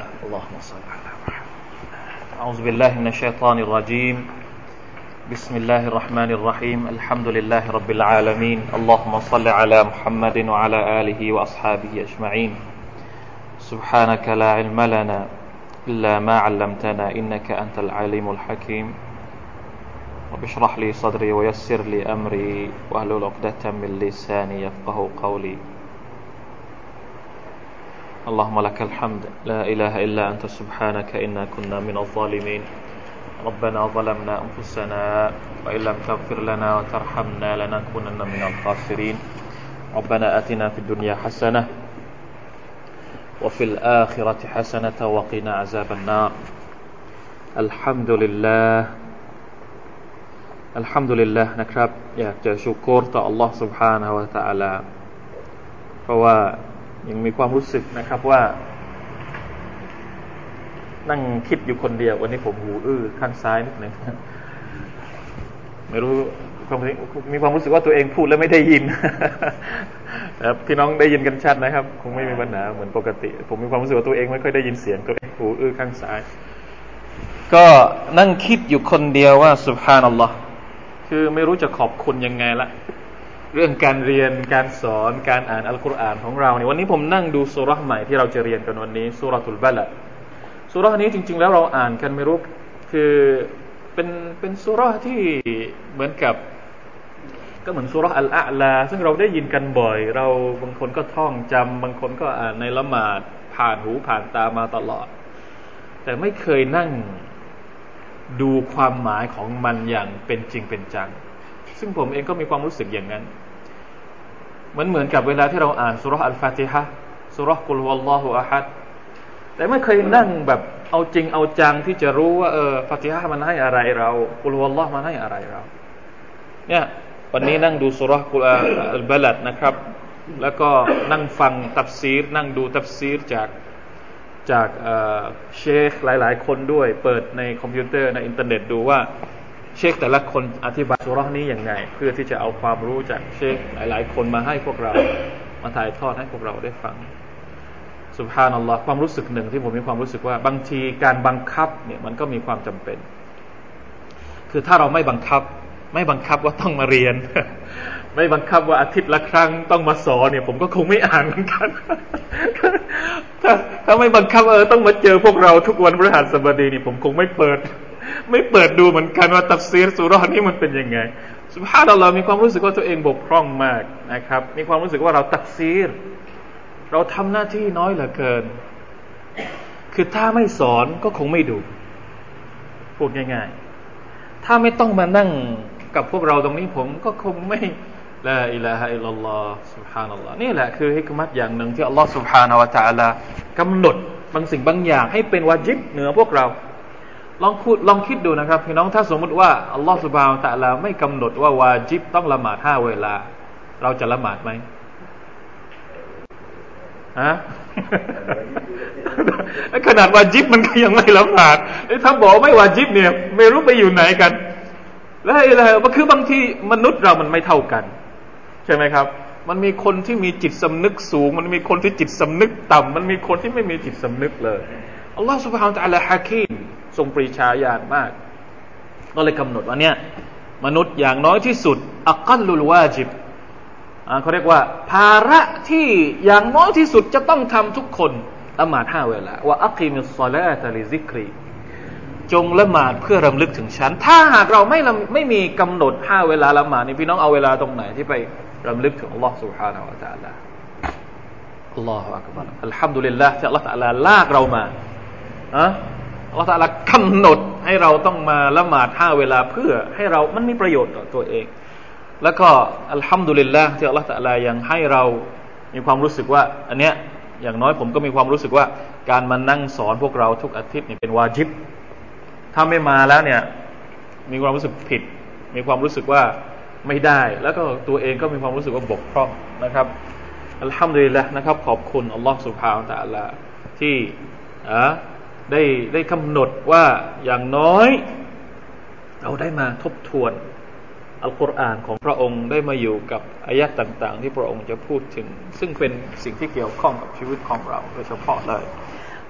اللهم صل على محمد. أعوذ بالله من الشيطان الرجيم. بسم الله الرحمن الرحيم. الحمد لله رب العالمين. اللهم صل على محمد وعلى آله وأصحابه أجمعين. سبحانك لا علم لنا إلا ما علمتنا إنك أنت العليم الحكيم. رب اشرح لي صدري ويسر لي أمري واهلل عقدة من لساني يفقه قولي. اللهم لك الحمد لا إله إلا أنت سبحانك إنا كنا من الظالمين ربنا ظلمنا أنفسنا وإن لم تغفر لنا وترحمنا لنكونن من الخاسرين ربنا آتنا في الدنيا حسنة وفي الآخرة حسنة وقنا عذاب النار الحمد لله الحمد لله นะครับอยากจะชูกรต่อ Allah سبحانه และ تعالى เพราะว่า ยังมีความรู้สึกนะครับว่า นั่งคิดอยู่คนเดียว วันนี้ผมหูอื้อข้างซ้ายนิดหนึ่งไม่รู้มีความรู้สึกว่าตัวเองพูดแล้วไม่ได้ยินครับพี่น้องได้ยินกันชัดนะครับ คงไม่มีปัญหาเหมือนปกติ ผมมีความรู้สึกว่าตัวเองไม่ค่อยได้ยินเสียงตัวเองหูอื้อข้างซ้าย ก็นั่งคิดอยู่คนเดียวว่าสุภานัลลอฮ์คือไม่รู้จะขอบคุณยังไงละ เรื่องการเรียนการสอนการอ่านอัลกุรอานของเราเนี่ยวันนี้ผมนั่งดูสุรษใหม่ที่เราจะเรียนกันวันนี้สุรทุลบาลัดสุรษนี้จริง ๆ แล้วเราอ่านกันไม่รู้คือเป็นเป็นสุรษที่เหมือนกับ ก็เหมือนสุรษอัลอาลา ซึ่งเราได้ยินกันบ่อย เราบางคนก็ท่องจำบางคนก็อ่านในละหมาดผ่านหูผ่านตามาตลอด แต่ไม่เคยนั่งดูความหมายของมันอย่างเป็นจริงเป็นจัง ซึ่งผมเองก็มีความรู้สึกอย่างนั้น มันเหมือนกับเวลาที่เราอ่านสุรษอัลฟาติฮะสุรษกุลวัลลอฮุอะฮัดแต่ไม่เคยนั่งแบบเอาจริงเอาจังที่จะรู้ว่าเออฟาติฮะมันให้อะไรเรากุลวัลลอฮ์มันให้อะไรเรา เนี่ยวันนี้นั่งดูสุรษกุลอัลบาลัดนะครับ แล้วก็นั่งฟังตับซีร นั่งดูตับซีรจากจากเชคหลาย ๆ คนด้วย เปิดในคอมพิวเตอร์ในอินเทอร์เน็ตดูว่า เชคแต่ละคนอธิบายสุรานี้อย่างไงเพื่อที่จะเอาความรู้จากเชคหลาย ๆ คนมาให้พวกเรา มาถ่ายทอดให้พวกเราได้ฟังسبحان اللهความรู้สึกหนึ่งที่ผมมีความรู้สึกว่า บางทีการบังคับเนี่ยมันก็มีความจำเป็น คือถ้าเราไม่บังคับ ไม่บังคับว่าต้องมาเรียน ไม่บังคับว่าอาทิตย์ละครั้งต้องมาสอนเนี่ย ผมก็คงไม่อ่านเหมือนกันถ้าถ้าไม่บังคับเออต้องมาเจอพวกเราทุกวันพฤหัสบดีนี่ผมคงไม่เปิด ไม่เปิดดูเหมือนกันว่าตัฟซีรสุรอนนี้มันเป็นยังไง สุภาพเรามีความรู้สึกว่าตัวเองบกพร่องมากนะครับ มีความรู้สึกว่าเราตักซีร เราทำหน้าที่น้อยเหลือเกิน คือถ้าไม่สอนก็คงไม่ดู พูดง่ายๆ ถ้าไม่ต้องมานั่งกับพวกเราตรงนี้ผมก็คงไม่ละอิลาฮะอิลลัลลอฮ์ سبحان นี่แหละคือฮิกมัตอย่างหนึ่งที่อัลลอฮ์ سبحانه และ تعالى กำหนดบางสิ่งบางอย่างให้เป็นวาจิบเหนือพวกเรา ลองพูดลองคิดดูนะครับพี่น้องถ้าสมมุติว่าอัลลอฮฺสุบานตะลาไม่กำหนดว่าวาจิบต้องละหมาดห้าเวลา เราจะละหมาดไหมฮะขนาดวาจิบมันก็ยังไม่ละหมาดถ้าบอกไม่วาจิบเนี่ย ไม่รู้ไปอยู่ไหนกัน แล้วอะไรก็คือบางทีมนุษย์เรามันไม่เท่ากัน ใช่ไหมครับ มันมีคนที่มีจิตสำนึกสูง มันมีคนที่จิตสำนึกต่ำมันมีคนที่ไม่มีจิตสำนึกเลยอัลลอฮฺ سبحانه وتعالى حكيم ทรงปรีชาญาณมาก ก็เลยกำหนดว่าเนี่ยมนุษย์อย่างน้อยที่สุดอักัลลุลวาจิบเขาเรียกว่า ภาระที่อย่างน้อยที่สุดจะต้องทำทุกคนละหมาดห้าเวลาว่าอักิมิสซาลาตลิซิกรีจงละหมาดเพื่อรำลึกถึงฉัน ถ้าหากเราไม่ไม่มีกำหนดห้าเวลาละหมาดนี่พี่น้องเอาเวลาตรงไหนที่ไปรำลึกถึงอัลลอฮ์ سبحانه และ تعالى อัลลอฮฺอักบารอัลฮัมดุลิลลาห์ที่อัลลอฮฺ تعالى ลากเรามาอะ อัลลอฮฺตะลกำหนดให้เราต้องมาละหมาดห้าเวลาเพื่อให้เรามันมีประโยชน์ต่อตัวเอง แล้วก็อัลฮัมดุลิลละที่อัลลอฮฺตะลายังให้เรามีความรู้สึกว่า อันเนี้ยอย่างน้อยผมก็มีความรู้สึกว่า การมานั่งสอนพวกเราทุกอาทิตย์นี่เป็นวาจิบ ถ้าไม่มาแล้วเนี่ย มีความรู้สึกผิด มีความรู้สึกว่าไม่ได้ แล้วก็ตัวเองก็มีความรู้สึกว่าบกพร่องนะครับอัลฮัมดุลิลละนะครับ ขอบคุณอัลลอฮฺสุบฮาวตะลาที่อ่า ได้ได้กำหนดว่าอย่างน้อย เราได้มาทบทวนอัลกุรอานของพระองค์ได้มาอยู่กับอายะต่างๆ ที่พระองค์จะพูดถึง ซึ่งเป็นสิ่งที่เกี่ยวข้องกับชีวิตของเราโดยเฉพาะเลย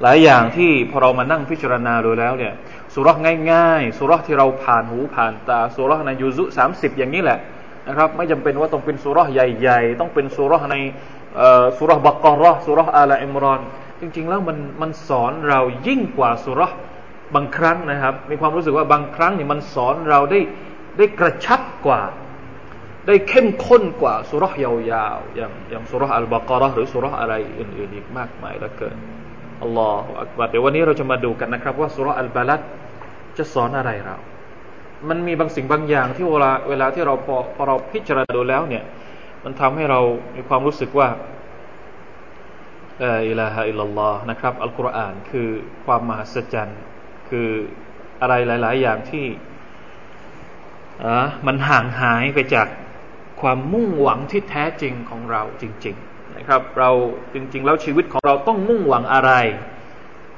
หลายอย่างที่พอเรามานั่งพิจารณาดูแล้วเนี่ยสุรษง่ายๆสุรษที่เราผ่านหูผ่านตาสุรษในยูซุสามสิบอย่างนี้แหละนะครับ ไม่จำเป็นว่าต้องเป็นสุรษใหญ่ ๆ ต้องเป็นสุรษในสุรษบักกรอสุรษอาลอิมรอน จริง ๆ แล้วมันมันสอนเรายิ่งกว่าสุรษบางครั้งนะครับ มีความรู้สึกว่าบางครั้งนี่มันสอนเราได้ได้กระชับกว่า ได้เข้มข้นกว่าสุรษยาวๆอย่างอย่างสุรษอัลบากรหรือสุรษอะไรอื่นๆอีกมากมายเหลือเกินอัลลอฮฺอักบารเดี๋ยววันนี้เราจะมาดูกันนะครับว่าสุรอัลบาลัดจะสอนอะไรเรา มันมีบางสิ่งบางอย่างที่เวลาเวลาที่เราพอพอเราพิจารณาดูแล้วเนี่ย มันทำให้เรามีความรู้สึกว่า อิลาฮะอิลลัลลอฮ์นะครับอัลกุรอานคือความมหัศจรรย์คืออะไรหลาย ๆ อย่างที่อ่ามันห่างหายไปจากความมุ่งหวังที่แท้จริงของเราจริง ๆ นะครับ เราจริง ๆ แล้วชีวิตของเราต้องมุ่งหวังอะไร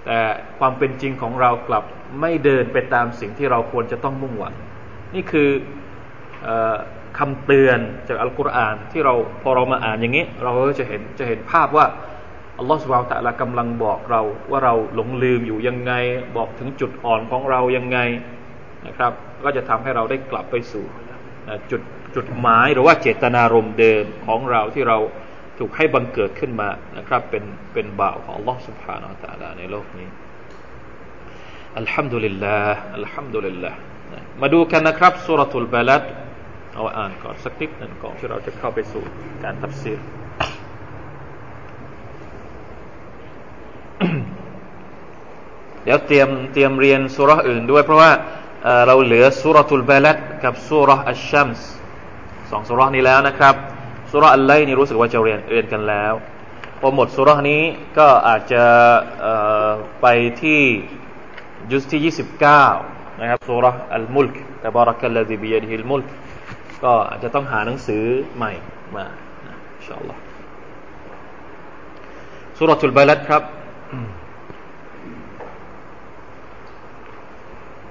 แต่ความเป็นจริงของเรากลับไม่เดินไปตามสิ่งที่เราควรจะต้องมุ่งหวัง นี่คืออคำเตือนจากอัลกุรอานที่เราพอเรามาอ่านอย่างนี้ เราก็จะเห็นจะเห็นภาพว่า อัลลอฮฺสุบานตะละกำลังบอกเราว่าเราหลงลืมอยู่ยังไง บอกถึงจุดอ่อนของเรายังไงนะครับ ก็จะทำให้เราได้กลับไปสู่จุดจุดหมายหรือว่าเจตนารมณ์เดิมของเราที่เราถูกให้บังเกิดขึ้นมานะครับ เป็นเป็นบ่าวของอัลลอฮฺสุบฮานาอัลตะลาในโลกนี้อัลฮัมดุลิลลาห์อัลฮัมดุลิลลาห์มาดูกันนะครับสุรทูลบาลัดเอาอ่านก่อนสักนิดหนึ่งก่อนที่เราจะเข้าไปสู่การตัดสิน เดี๋ยวเตรียมเตรียมเรียนสุรอื่นด้วย เพราะว่าเราเหลือسورة البلد กับสุรอัชชัมส์สองสุรนี้แล้วนะครับสุรอัลไลนี่รู้สึกว่าจะเรียนเรียนกันแล้วพอหมดสุรนี้ก็อาจจะไปที่ยุสที่ 29 นะครับสุรอัลมุลกتبارك الذي بيده الملكก็อาจจะต้องหาหนังสือใหม่มาإن شاء الله سورة البلد ครับ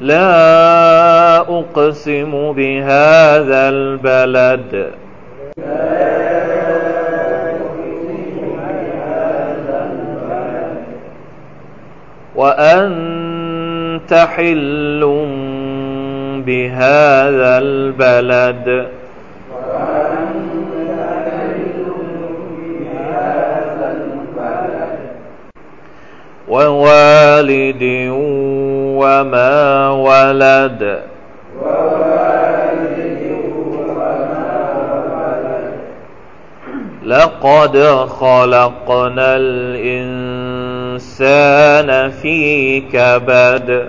لا أقسم بهذا البلد. وأنت حل بهذا البلد. ووالد وما ولد. لقد خلقنا الإنسان في كبد.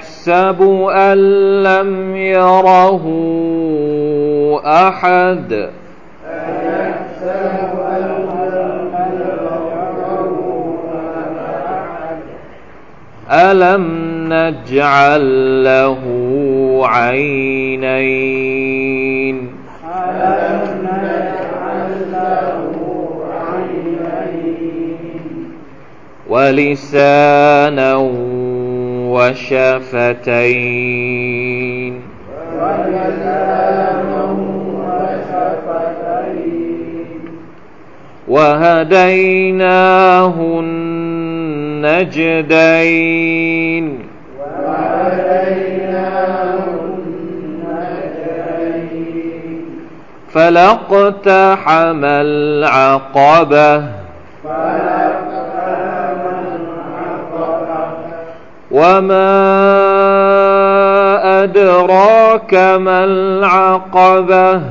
يحسب أن لم يره أحد. ألم نجعل له عينين ألم نجعل له عينين؟ ولسانا وشفتين وهديناه النجدين فلقتحم العقبة فلقتحم العقبة. وما أدراك ما العقبة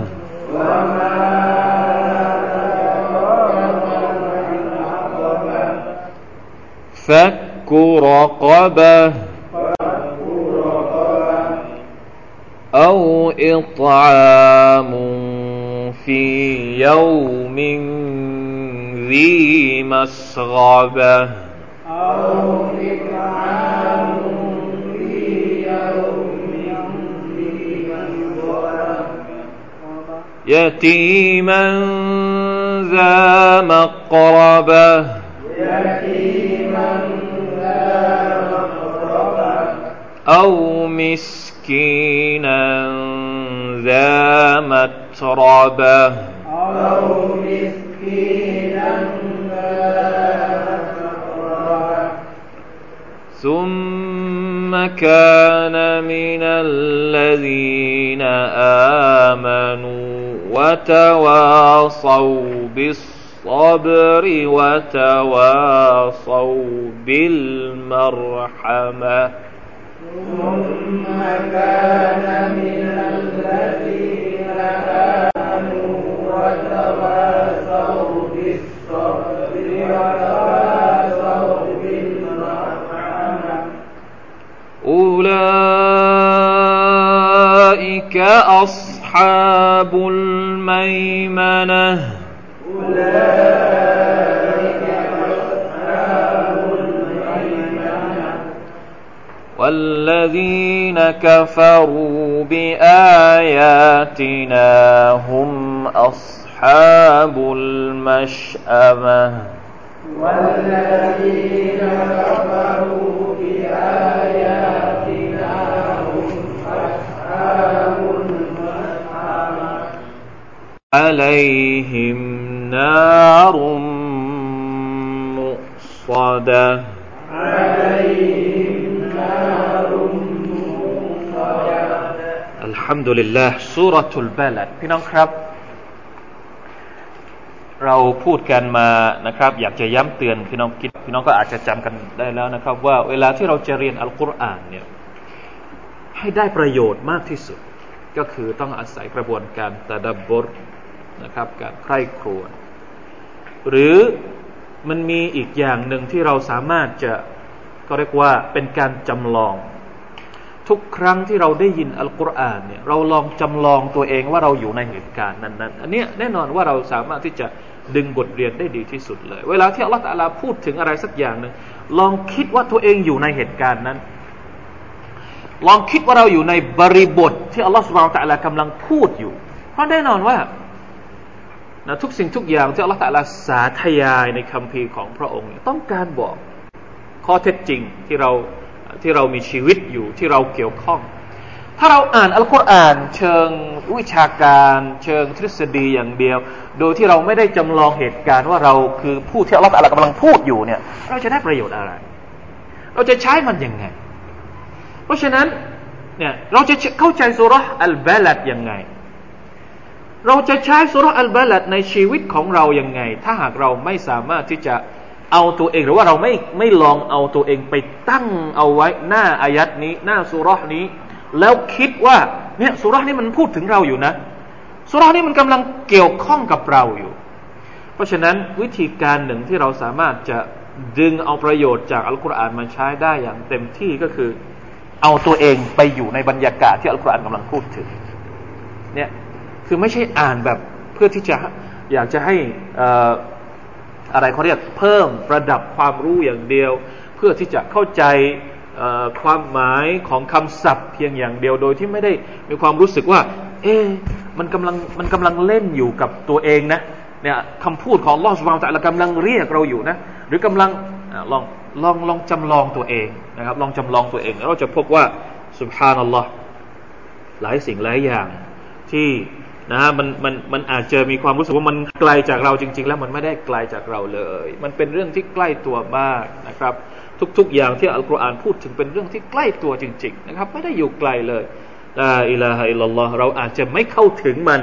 فك رقبة أو إطعام في يوم ذي مسغبة أو إطعام يتيما ذا مقربة يتيما ذا مقربة أو مسكينا ذا متربة أو مسكينا ذا متربة ثم كان من الذين آمنوا وتواصوا بالصبر وتواصوا بالمرحمة. ثم كان من الذين آمنوا وتواصوا بالصبر وتواصوا بالمرحمة. أولئك أصحاب الميمنة أولئك أصحاب والذين كفروا بآياتنا هم أصحاب المشأمة. والذين كفروا عليهم نار مؤصدة عليهم نار مؤصدة الحمد لله سورة البلد พี่น้องครับ เราพูดกันมานะครับ อยากจะย้ำเตือนพี่น้องคิดพี่น้องก็อาจจะจำกันได้แล้วนะครับ ว่าเวลาที่เราจะเรียนอัลกุรอานเนี่ยให้ได้ประโยชน์มากที่สุด ก็คือต้องอาศัยกระบวนการตะดับบร นะครับการใคร่ครวญหรือมันมีอีกอย่างหนึ่งที่เราสามารถจะก็เรียกว่าเป็นการจำลอง ทุกครั้งที่เราได้ยินอัลกุรอานเนี่ยเราลองจำลองตัวเองว่าเราอยู่ในเหตุการณ์นั้นๆ อันนี้แน่นอนว่าเราสามารถที่จะดึงบทเรียนได้ดีที่สุดเลย เวลาที่อัลลอฮฺตะลาพูดถึงอะไรสักอย่างหนึ่งลองคิดว่าตัวเองอยู่ในเหตุการณ์นั้น ลองคิดว่าเราอยู่ในบริบทที่อัลลอฮฺสุบานตะลากำลังพูดอยู่ เพราะแน่นอนว่า นะทุกสิ่งทุกอย่างที่อัลลอฮฺตะลาสาธยายในคำพีของพระองค์ ต้องการบอกข้อเท็จจริงที่เราที่เรามีชีวิตอยู่ที่เราเกี่ยวข้อง ถ้าเราอ่านอัลกุรอานเชิงวิชาการ เชิงทฤษฎีอย่างเดียว โดยที่เราไม่ได้จำลองเหตุการณ์ว่าเราคือผู้ที่อัลลอฮฺกำลังพูดอยู่เนี่ย เราจะได้ประโยชน์อะไร เราจะใช้มันยังไง เพราะฉะนั้นเนี่ยเราจะเข้าใจสุรษอัลบาลัดยังไง เราจะใช้สุรษอัลบาลัดในชีวิตของเรายังไง ถ้าหากเราไม่สามารถที่จะเอาตัวเองหรือว่าเราไม่ไม่ลองเอาตัวเองไปตั้งเอาไว้หน้าอายัดนี้ หน้าสุรษนี้ แล้วคิดว่าเนี่ยสุรษนี้มันพูดถึงเราอยู่นะสุรษนี้มันกำลังเกี่ยวข้องกับเราอยู่ เพราะฉะนั้นวิธีการหนึ่งที่เราสามารถจะดึงเอาประโยชน์จากอัลกุรอานมาใช้ได้อย่างเต็มที่ก็คือ เอาตัวเองไปอยู่ในบรรยากาศที่อัลกุรอานกำลังพูดถึงเนี่ย คือไม่ใช่อ่านแบบเพื่อที่จะอยากจะให้อะไรเขาเรียกเพิ่มระดับความรู้อย่างเดียว เพื่อที่จะเข้าใจความหมายของคำศัพท์เพียงอย่างเดียวโดยที่ไม่ได้มีความรู้สึกว่า เอ๊มันกำลังมันกำลังเล่นอยู่กับตัวเองนะเนี่ยคำพูดของลอสวางแต่ละกำลังเรียกเราอยู่นะ หรือกำลังลองลองลองจำลองตัวเองนะครับ ลองจำลองตัวเองเราจะพบว่าสุบฮานัลลอฮ์หลายสิ่งหลายอย่างที่ นะมันมันมันอาจจะมีความรู้สึกว่ามันไกลจากเราจริง ๆ แล้วมันไม่ได้ไกลจากเราเลย มันเป็นเรื่องที่ใกล้ตัวมากนะครับ ทุกๆ อย่างที่อัลกุรอานพูดถึงเป็นเรื่องที่ใกล้ตัวจริง ๆ นะครับ ไม่ได้อยู่ไกลเลยลาอิลาฮะอิลลอฮ์เราอาจจะไม่เข้าถึงมัน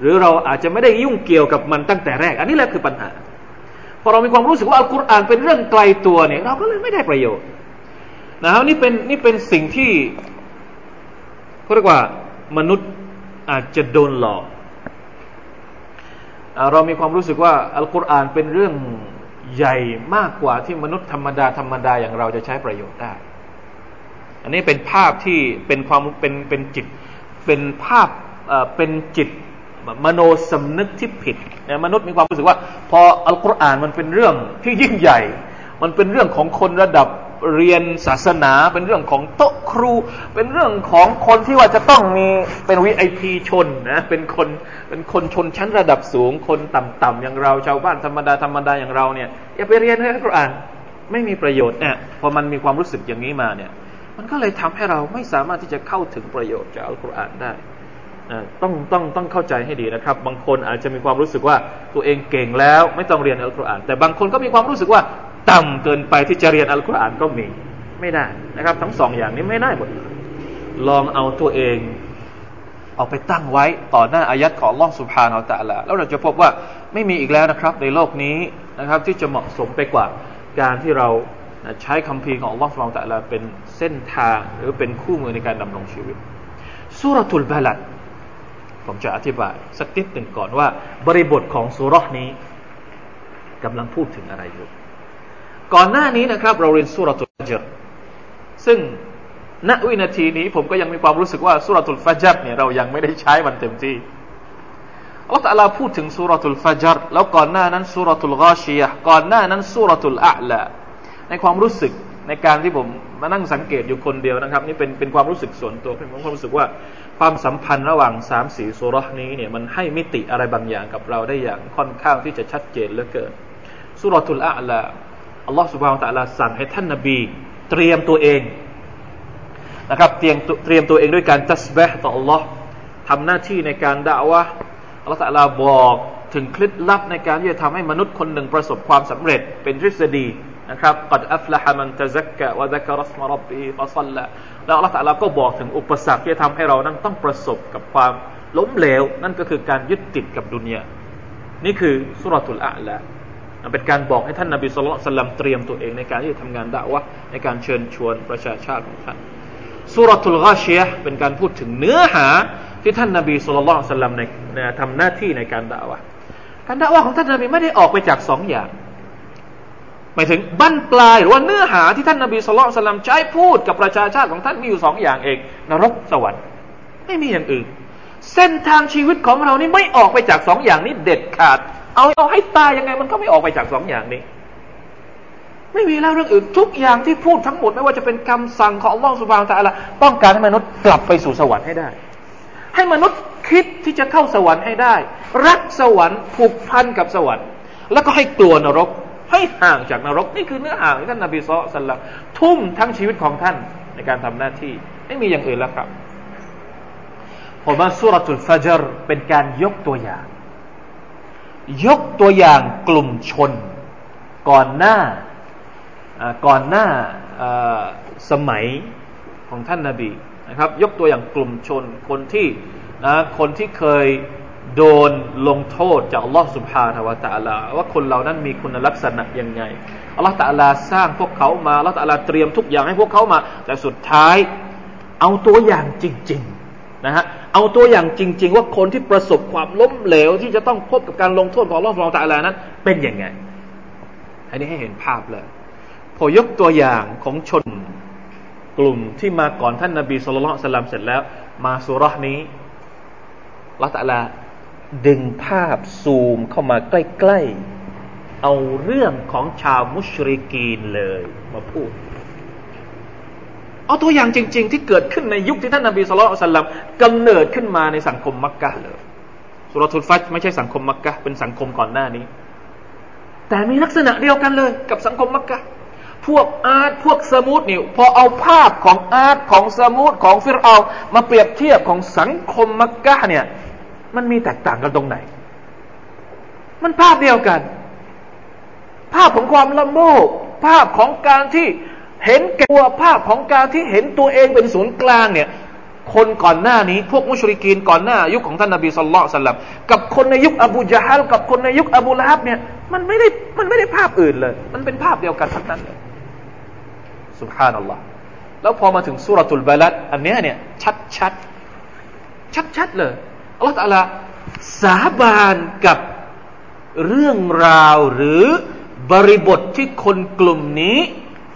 หรือเราอาจจะไม่ได้ยุ่งเกี่ยวกับมันตั้งแต่แรก อันนี้แหละคือปัญหาพพอเรามีความรู้สึกว่าอัลกุรอานเป็นเรื่องไกลตัวเนี่ยเราก็เลยไม่ได้ประโยชน์นะครับนี่เป็นนี่เป็นสิ่งที่เขาเรียกว่ามนุษย์ อาจจะโดนหลอกเรามีความรู้สึกว่าอัลกุรอานเป็นเรื่องใหญ่มากกว่าที่มนุษย์ธรรมดาธรรมดาอย่างเราจะใช้ประโยชน์ได้ อันนี้เป็นภาพที่เป็นความเป็นเป็นจิต เป็นภาพเป็นจิตมโนสำนึกที่ผิดมนุษย์มีความรู้สึกว่า พออัลกุรอานมันเป็นเรื่องที่ยิ่งใหญ่ มันเป็นเรื่องของคนระดับ เรียนศาสนา เป็นเรื่องของโต๊ะครู เป็นเรื่องของคนที่ว่าจะต้องมีเป็นวีไอพีชนนะเป็นคนเป็นคนชนชั้นระดับสูง คนต่ำๆอย่างเราชาวบ้านธรรมดาธรรมดาอย่างเราเนี่ยอย่าไปเรียนอัลกุรอานไม่มีประโยชน์เนี่ยพอมันมีความรู้สึกอย่างนี้มาเนี่ย มันก็เลยทำให้เราไม่สามารถที่จะเข้าถึงประโยชน์จากอัลกุรอานได้ต้องต้องต้องเข้าใจให้ดีนะครับ บางคนอาจจะมีความรู้สึกว่าตัวเองเก่งแล้วไม่ต้องเรียนอัลกุรอานแต่บางคนก็มีความรู้สึกว่า ต่ำเกินไปที่จะเรียนอัลกุรอานก็มี ไม่ได้นะครับ ทั้งสองอย่างนี้ไม่ได้หมดเลยลองเอาตัวเองเอาไปตั้งไว้ต่อหน้าอายัดของล่องสุภาเอาตะละแล้วเราจะพบว่าไม่มีอีกแล้วนะครับ ในโลกนี้นะครับ ที่จะเหมาะสมไปกว่าการที่เราใช้คำพีของล่องสุภาเอาตะละเป็นเส้นทางหรือเป็นคู่มือในการดำรงชีวิตสุรทุลบาลัดผมจะอธิบายสักนิดหนึ่งก่อนว่า บริบทของสุรนี้กำลังพูดถึงอะไรอยู่ ก่อนหน้านี้นะครับ เราเรียนสุรตุลฟัจรซึ่งณวินาทีนี้ผมก็ยังมีความรู้สึกว่าสุรตุลฟัจรเนี่ยเรายังไม่ได้ใช้มันเต็มที่อัลลอฮฺพูดถึงสุรตุลฟัจรแล้วก่อนหน้านั้นสุรตุลกาชียก่อนหน้านั้นสุรตุลอาละในความรู้สึกในการที่ผมมานั่งสังเกตอยู่คนเดียวนะครับ นี่เป็นเป็นความรู้สึกส่วนตัวผมความรู้สึกว่าความสัมพันธ์ระหว่างสามสีสุรนี้เนี่ยมันให้มิติอะไรบางอย่างกับเราได้อย่างค่อนข้างที่จะชัดเจนเหลือเกินสุรทุลอาละ อัลลอฮฺสุบฮานตะลาสั่งให้ท่านนบี เตรียมตัวเองนะครับเตรียมเตรียมตัวเองด้วยการตัสบะต่ออัลลอฮ์ทำหน้าที่ในการด่าวะอัลลอฮฺตะลาบอกถึงเคล็ดลับในการที่จะทำให้มนุษย์คนหนึ่งประสบความสำเร็จเป็นทฤษฎีนะครับกัดอัฟละฮะมันตะซักกะวะซักรัสมารับบีฟะซัลละแล้วอัลลอฮฺตะลาก็บอกถึงอุปสรรคที่จะทำให้เรานั้นต้องประสบกับความล้มเหลว นั่นก็คือการยึดติดกับดุนยานี่คือสุรทูลอาละ เป็นการบอกให้ท่านนาบีสุลต่านเตรียมตัวเองในการที่จะทำงานด่าวะในการเชิญชวนประชาชาติของท่านสุรทูลกาเชียเป็นการพูดถึงเนื้อหาที่ท่านนาบีสุลต่านในทำหน้าที่ในการด่าวะการด่าวะของท่านนาบีไม่ได้ออกไปจากสองอย่างหมายถึงบั้นปลายหรือว่าเนื้อหาที่ท่านนบีสุลต่านใช้พูดกับประชาชาติของท่านมีอยู่สองอย่างเองนรกสวรรค์ไม่มีอย่างอื่น เส้นทางชีวิตของเรานี่ไม่ออกไปจากสองอย่างนี้เด็ดขาด เอาเอาให้ตายยังไง มันก็ไม่ออกไปจากสองอย่างนี้ ไม่มีแล้วเรื่องอื่นทุกอย่างที่พูดทั้งหมดไม่ว่าจะเป็นคำสั่งของลลอฮฺสุบานตะอัลต้องการให้มนุษย์กลับไปสู่สวรรค์ให้ได้ ให้มนุษย์คิดที่จะเข้าสวรรค์ให้ได้ รักสวรรค์ผูกพันกับสวรรค์ แล้วก็ให้กลัวนรก ให้ห่างจากนรก นี่คือเนื้อหาที่ท่านนบีซอสัลลัมทุ่มทั้งชีวิตของท่านในการทำหน้าที่ ไม่มีอย่างอื่นแล้วครับผมว่าสุรทูลฟาจรเป็นการยกตัวอย่าง ยกตัวอย่างกลุ่มชนก่อนหน้าก่อนหน้าสมัยของท่านนาบีนะครับ ยกตัวอย่างกลุ่มชนคนที่นะคนที่เคยโดนลงโทษจากอัลลอฮ์สุบฮานาวะตะลาว่าคนเหล่านั้นมีคุณลักษณะยังไงอัลลอฮ์ตะลาสร้างพวกเขามาอัลลอฮ์ตะลาเตรียมทุกอย่างให้พวกเขามา แต่สุดท้ายเอาตัวอย่างจริง ๆ นะฮะ เอาตัวอย่างจริง ๆ ว่าคนที่ประสบความล้มเหลว ที่จะต้องพบกับการลงโทษของอัลอฮ์สุบฮานตะลานั้น เป็นยังไง อันนี้ให้เห็นภาพเลยพอยกตัวอย่างของชนกลุ่มที่มาก่อนท่านนาบีสุลต่านสลัมเสร็จแล้ว มาสุรานี้ละตะลาดึงภาพซูมเข้ามาใกล้ ๆ เอาเรื่องของชาวมุชริกีนเลยมาพูด เอาตัวอย่างจริง ๆ ที่เกิดขึ้นในยุคที่ท่านนาบีสุลต่านกำเนิดขึ้นมาในสังคมมักกะเลยสุรทุลฟัชไม่ใช่สังคมมักกะเป็นสังคมก่อนหน้านี้ แต่มีลักษณะเดียวกันเลยกับสังคมมักกะพวกอาร์ตพวกสมุดนี่พอเอาภาพของอาร์ตของสมุดของฟิรเอามาเปรียบเทียบของสังคมมักกะเนี่ยมันมีแตกต่างกันตรงไหน มันภาพเดียวกัน ภาพของความละโมบภาพของการที่ เห็นแก่ตัวภาพของการที่เห็นตัวเองเป็นศูนย์กลางเนี่ย คนก่อนหน้านี้พวกมุชริกีนก่อนหน้า ยุคของท่านนบีสุลต่านกับคนในยุคอบูจาฮัลกับคนในยุคอบูลาฮับเนี่ยมันไม่ได้มันไม่ได้ภาพอื่นเลย มันเป็นภาพเดียวกันทั้งนั้นเลยสุภานัลลอฮ์แล้วพอมาถึงสุรตุลบาลัดอันเนี้ยเนี่ยชัดชัดชัดชัดเลยอัลลอฮฺตะลาสาบานกับเรื่องราวหรือบริบทที่คนกลุ่มนี้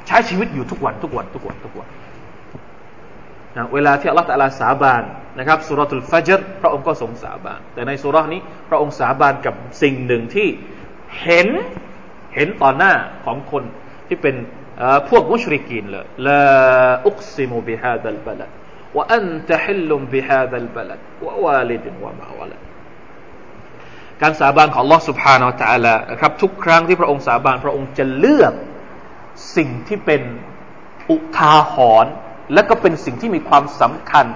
ใช้ชีวิตอยู่ทุกวันทุกวันทุกวันทุกวันนะเวลาที่อัลลอฮฺตะลาสาบานนะครับสุรทูลฟาจรพระองค์ก็ทรงสาบาน แต่ในสุรนี้ พระองค์สาบานกับสิ่งหนึ่งที่เห็นเห็นต่อหน้าของคนที่เป็นพวกมุชริกินเลยละอุกซิมุบิฮาดัลบลัดว่าอันตะฮิลลุมบิฮาดัลบลัดว่าวาลิดวะมาวาลัดการสาบานของ Allah Subhanahu wa Taala นะครับทุกครั้งที่พระองค์สาบานพระองค์จะเลือก สิ่งที่เป็นอุทาหรณ์และก็เป็นสิ่งที่มีความสำคัญ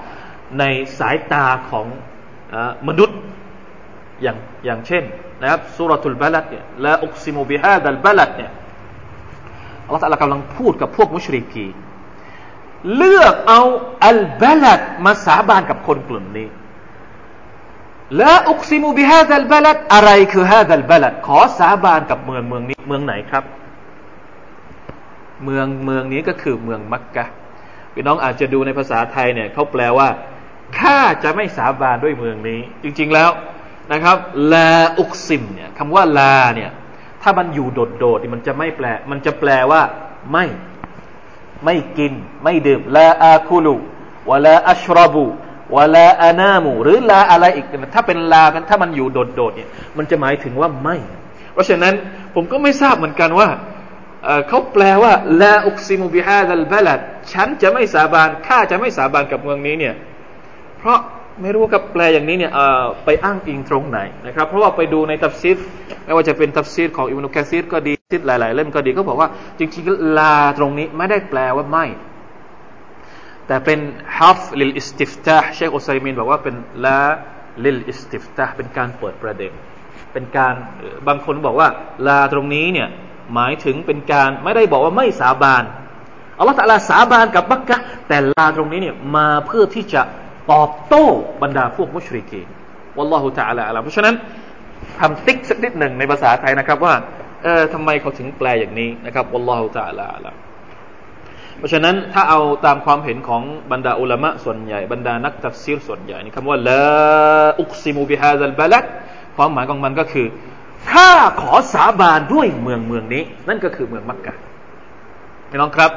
ในสายตาของอมนุษย์อย่างอย่างเช่นนะครับสุรทูลบาลัดเนี่ยและอุกซิมุบิฮาดัลบาลัดเนี่ยอัลลอฮฺกำลังพูดกับพวกมุชริกีเลือกเอาอัลบาลัดมาสาบานกับคนกลุ่มนี้ละอุกซิมุบิฮาดัลบาลัดอะไรคือฮาดัลบาลัดขอสาบานกับเมืองเมืองนี้เมืองไหนครับ เมืองเมืองนี้ก็คือเมืองมักกะพี่น้องอาจจะดูในภาษาไทยเนี่ยเขาแปลว่าข้าจะไม่สาบานด้วยเมืองนี้ จริง ๆแล้วนะครับลาอุกซิมเนี่ยคำว่าลาเนี่ยถ้ามันอยู่โดดๆมันจะไม่แปล มันจะแปลว่าไม่ไม่กิน ไม่ดื่มลาอาคูลูวะลาอัชรบูวะลาอานามูหรือลาอะไรอีก ถ้าเป็นลาถ้ามันอยู่โดดๆเนี่ยมันจะหมายถึงว่าไม่ เพราะฉะนั้นผมก็ไม่ทราบเหมือนกันว่า เขาแปลว่าลาอุกซิมุบิฮาดัลบลัดฉันจะไม่สาบานข้าจะไม่สาบานกับเมืองนี้เนี่ย เพราะไม่รู้กับแปลอย่างนี้เนี่ยไปอ้างอิงตรงไหนนะครับ เพราะว่าไปดูในตัฟซีรไม่ว่าจะเป็นตัฟซีรของอิบนุกะซีรก็ดีซีรหลาย ๆ เล่มก็ดีก็บอกว่า จริงๆ لا ตรงนี้ไม่ได้แปลว่าไม่ แต่เป็นحرف للاستفتاح เชคอุซัยมินบอกว่าเป็น لا للاستفتاح เป็นการเปิดประเด็น เป็นการบางคนบอกว่า لا ตรงนี้เนี่ย หมายถึงเป็นการไม่ได้บอกว่าไม่สาบานอัลลอฮฺตะลาสาบานกับมักกะแต่ لا ตรงนี้เนี่ยมาเพื่อที่จะตอบโต้บรรดาพวกมุชริกีน والله تعالى أعلم เพราะฉะนั้นทำติ๊กสักนิดหนึ่งในภาษาไทยนะครับว่าเออทำไมเขาถึงแปลอย่างนี้นะครับوالله تعالى أعلم เพราะฉะนั้นถ้าเอาตามความเห็นของบรรดาอุลามะส่วนใหญ่บรรดานักตัฟซีรส่วนใหญ่นี่คำว่าلا أقسم بهذا البلد ความหมายของมันก็คือ ข้าขอสาบานด้วยเมืองเมืองนี้ นั่นก็คือเมืองมักกะพี่น้องครับ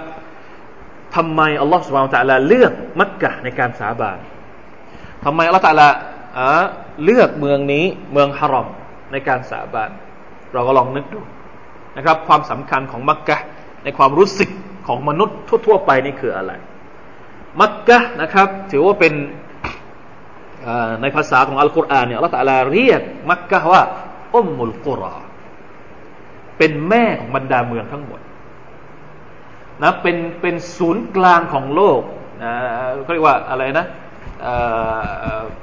ทำไมอัลลอฮฺสุบานตะลาเลือกมักกะในการสาบานทำไมอัลลอฮฺตะลาเลือกเมืองนี้เมืองฮารอมในการสาบาน เราก็ลองนึกดูนะครับ ความสำคัญของมักกะในความรู้สึกของมนุษย์ทั่ว ๆ ไปนี่คืออะไร มักกะนะครับ ถือว่าเป็นในภาษาของอัลกุรอานเนี่ยอัลลอฮฺตะลาเรียกมักกะว่า อุมมุลกุรอเป็นแม่ของบรรดาเมืองทั้งหมดนะเป็นเป็นศูนย์กลางของโลกนะเขาเรียกว่าอะไรนะ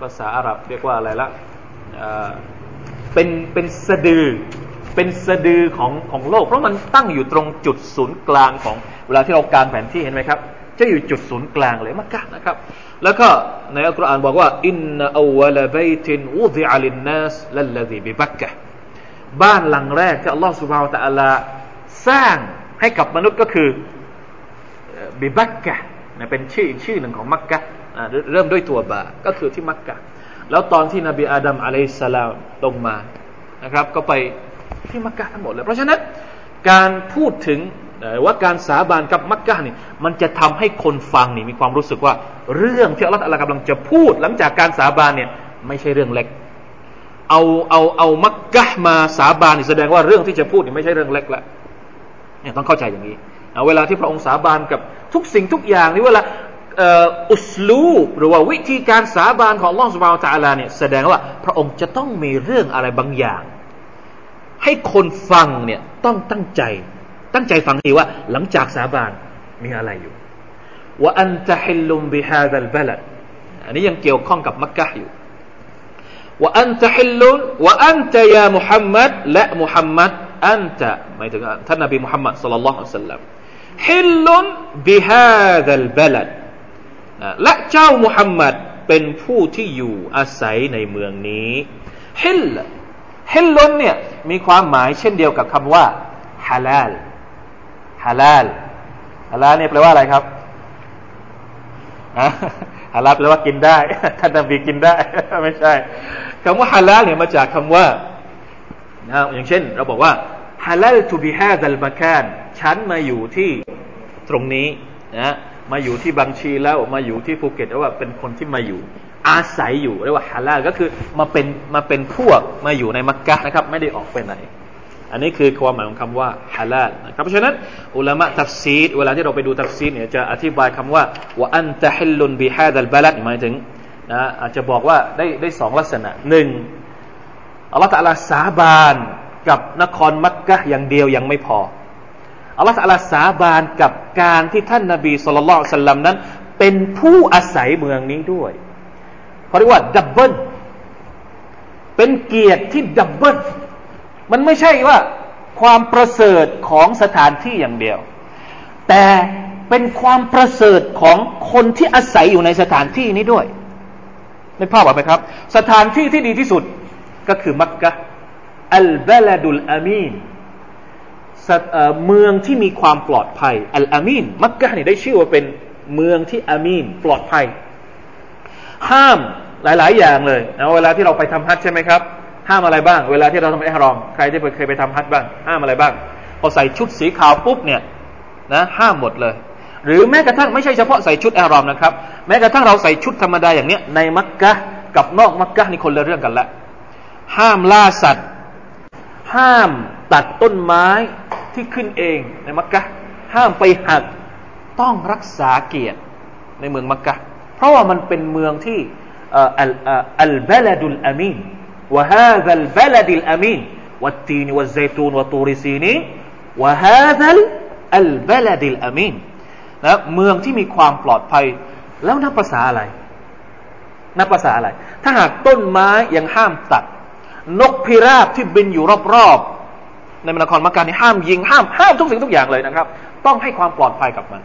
ภาษาอาหรับเรียกว่าอะไรละเป็นเป็นสะดือเป็นสะดือของของโลก เพราะมันตั้งอยู่ตรงจุดศูนย์กลางของเวลาที่เราการแผนที่เห็นไหมครับ จะอยู่จุดศูนย์กลางเลยมักกะนะครับ แล้วก็ในอัลกุรอานบอกว่าอินนอวลเบตินอูดิอัลินนัสลัลลดีบิบักกะบ้านหลังแรกที่อัลลอฮฺสุบฮาวตะอัลาสร้างให้กับมนุษย์ก็คือบิบักกะเป็นชื่ออีกชื่อหนึ่งของมักกะเริ่มด้วยตัวบาก็คือที่มักกะแล้วตอนที่นบีอาดัมอะลัยสลามลงมานะครับ ก็ไปที่มักกะทั้งหมดเลย เพราะฉะนั้นการพูดถึง ว่าการสาบานกับมักกะนี่มันจะทำให้คนฟังนี่มีความรู้สึกว่า เรื่องที่อัลลอฮฺกำลังจะพูด หลังจากการสาบานเนี่ยไม่ใช่เรื่องเล็ก เอาเอาเอามักกะมาสาบานนี่แสดงว่าเรื่องที่จะพูดนี่ไม่ใช่เรื่องเล็กละเนี่ยต้องเข้าใจอย่างนี้เวลาที่พระองค์สาบานกับทุกสิ่งทุกอย่างนี่เวลาอุสลูปหรือว่าวิธีการสาบานของล่องสบาวตาลาเนี่ยแสดงว่าพระองค์จะต้องมีเรื่องอะไรบางอย่าง ให้คนฟังเนี่ยต้องตั้งใจ ตั้งใจฟังดีว่า หลังจากสาบานมีอะไรอยู่ว่าอันจะฮิลลุมบิฮาดัลบลัดอันนี้ยังเกี่ยวข้องกับมักกะอยู่ว่าอันจะฮิลลุนว่าอันจะยามุฮัมมัดและมุฮัมมัดอันจะหมายถึงท่านนบีมุฮัมมัดสัลลัลลอฮุอะลัยฮิสัลลัมฮิลลุนบิฮาดัลบลัดและเจ้ามุฮัมมัดเป็นผู้ที่อยู่อาศัยในเมืองนี้حل حل เนี่ยมีความหมายเช่นเดียวกับคำว่าฮาลาล ฮาลาลฮาลาลเนี่ยแปลว่าอะไรครับฮาลาลแปลว่ากินได้ท่านนบีกินได้ ไม่ใช่คำว่าฮาลาลเนี่ยมาจากคำว่านะอย่างเช่น เราบอกว่าحللت بهذا المكان ฉันมาอยู่ที่ตรงนี้นะมาอยู่ที่บางชีแล้วมาอยู่ที่ภูเก็ตเรียกว่าเป็นคนที่มาอยู่ อาศัยอยู่เรียกว่าฮาลาลก็คือมาเป็นมาเป็นพวกมาอยู่ในมักกะนะครับ ไม่ได้ออกไปไหน อันนี้คือความหมายของคำว่าฮาลาลนะครับเพราะฉะนั้นอุลามะตัฟซีรเวลาที่เราไปดูตัฟซีรเนี่ยจะอธิบายคำว่า وأنت حل بهذا البلد หมายถึงนะอาจจะบอกว่าได้ได้สองลักษณะหนึ่งอัลลอฮฺตะลาสาบานกับนครมักกะอย่างเดียวยังไม่พออัลลอฮฺตะลาสาบานกับการที่ท่านนาบีصلى الله عليه وسلم นั้น เป็นผู้อาศัยเมืองนี้ด้วยเขาเรียกว่าดับเบิลเป็นเกียรติที่ดับเบิล มันไม่ใช่ว่าความประเสริฐของสถานที่อย่างเดียว แต่เป็นความประเสริฐของคนที่อาศัยอยู่ในสถานที่นี้ด้วยในภาพว่าไหมครับ สถานที่ที่ดีที่สุดก็คือมักกะอัลบาลดุลอามีนเมืองที่มีความปลอดภัย อัลอามีนมักกะนี่ได้ชื่อว่าเป็นเมืองที่อามีนปลอดภัย ห้ามหลาย ๆ อย่างเลยนะเวลาที่เราไปทำฮัจใช่ไหมครับ ห้ามอะไรบ้าง เวลาที่เราทำอิฮรอม ใครที่เคยไปทำฮัจบ้าง ห้ามอะไรบ้าง พอใส่ชุดสีขาวปุ๊บเนี่ยนะห้ามหมดเลย หรือแม้กระทั่งไม่ใช่เฉพาะใส่ชุดอิฮรอมนะครับ แม้กระทั่งเราใส่ชุดธรรมดาอย่างเนี้ยในมักกะกับนอกมักกะนี่คนละเรื่องกันละ ห้ามล่าสัตว์ ห้ามตัดต้นไม้ที่ขึ้นเองในมักกะห้ามไปหักต้องรักษาเกียรติในเมืองมักกะเพราะว่ามันเป็นเมืองที่อัลเบลดุลอามีน وهذا البلد الأمين والتين والزيتون والطور سينين وهذا البلد الأمين นะเมืองที่มีความปลอดภัย แล้วนับภาษาอะไร นับภาษาอะไร ถ้าหากต้นไม้ยังห้ามตัด นกพิราบที่บินอยู่รอบๆ ในมณฑลมักกะนี่ห้ามยิงห้ามห้ามทุกสิ่งทุกอย่างเลยนะครับ ต้องให้ความปลอดภัยกับมัน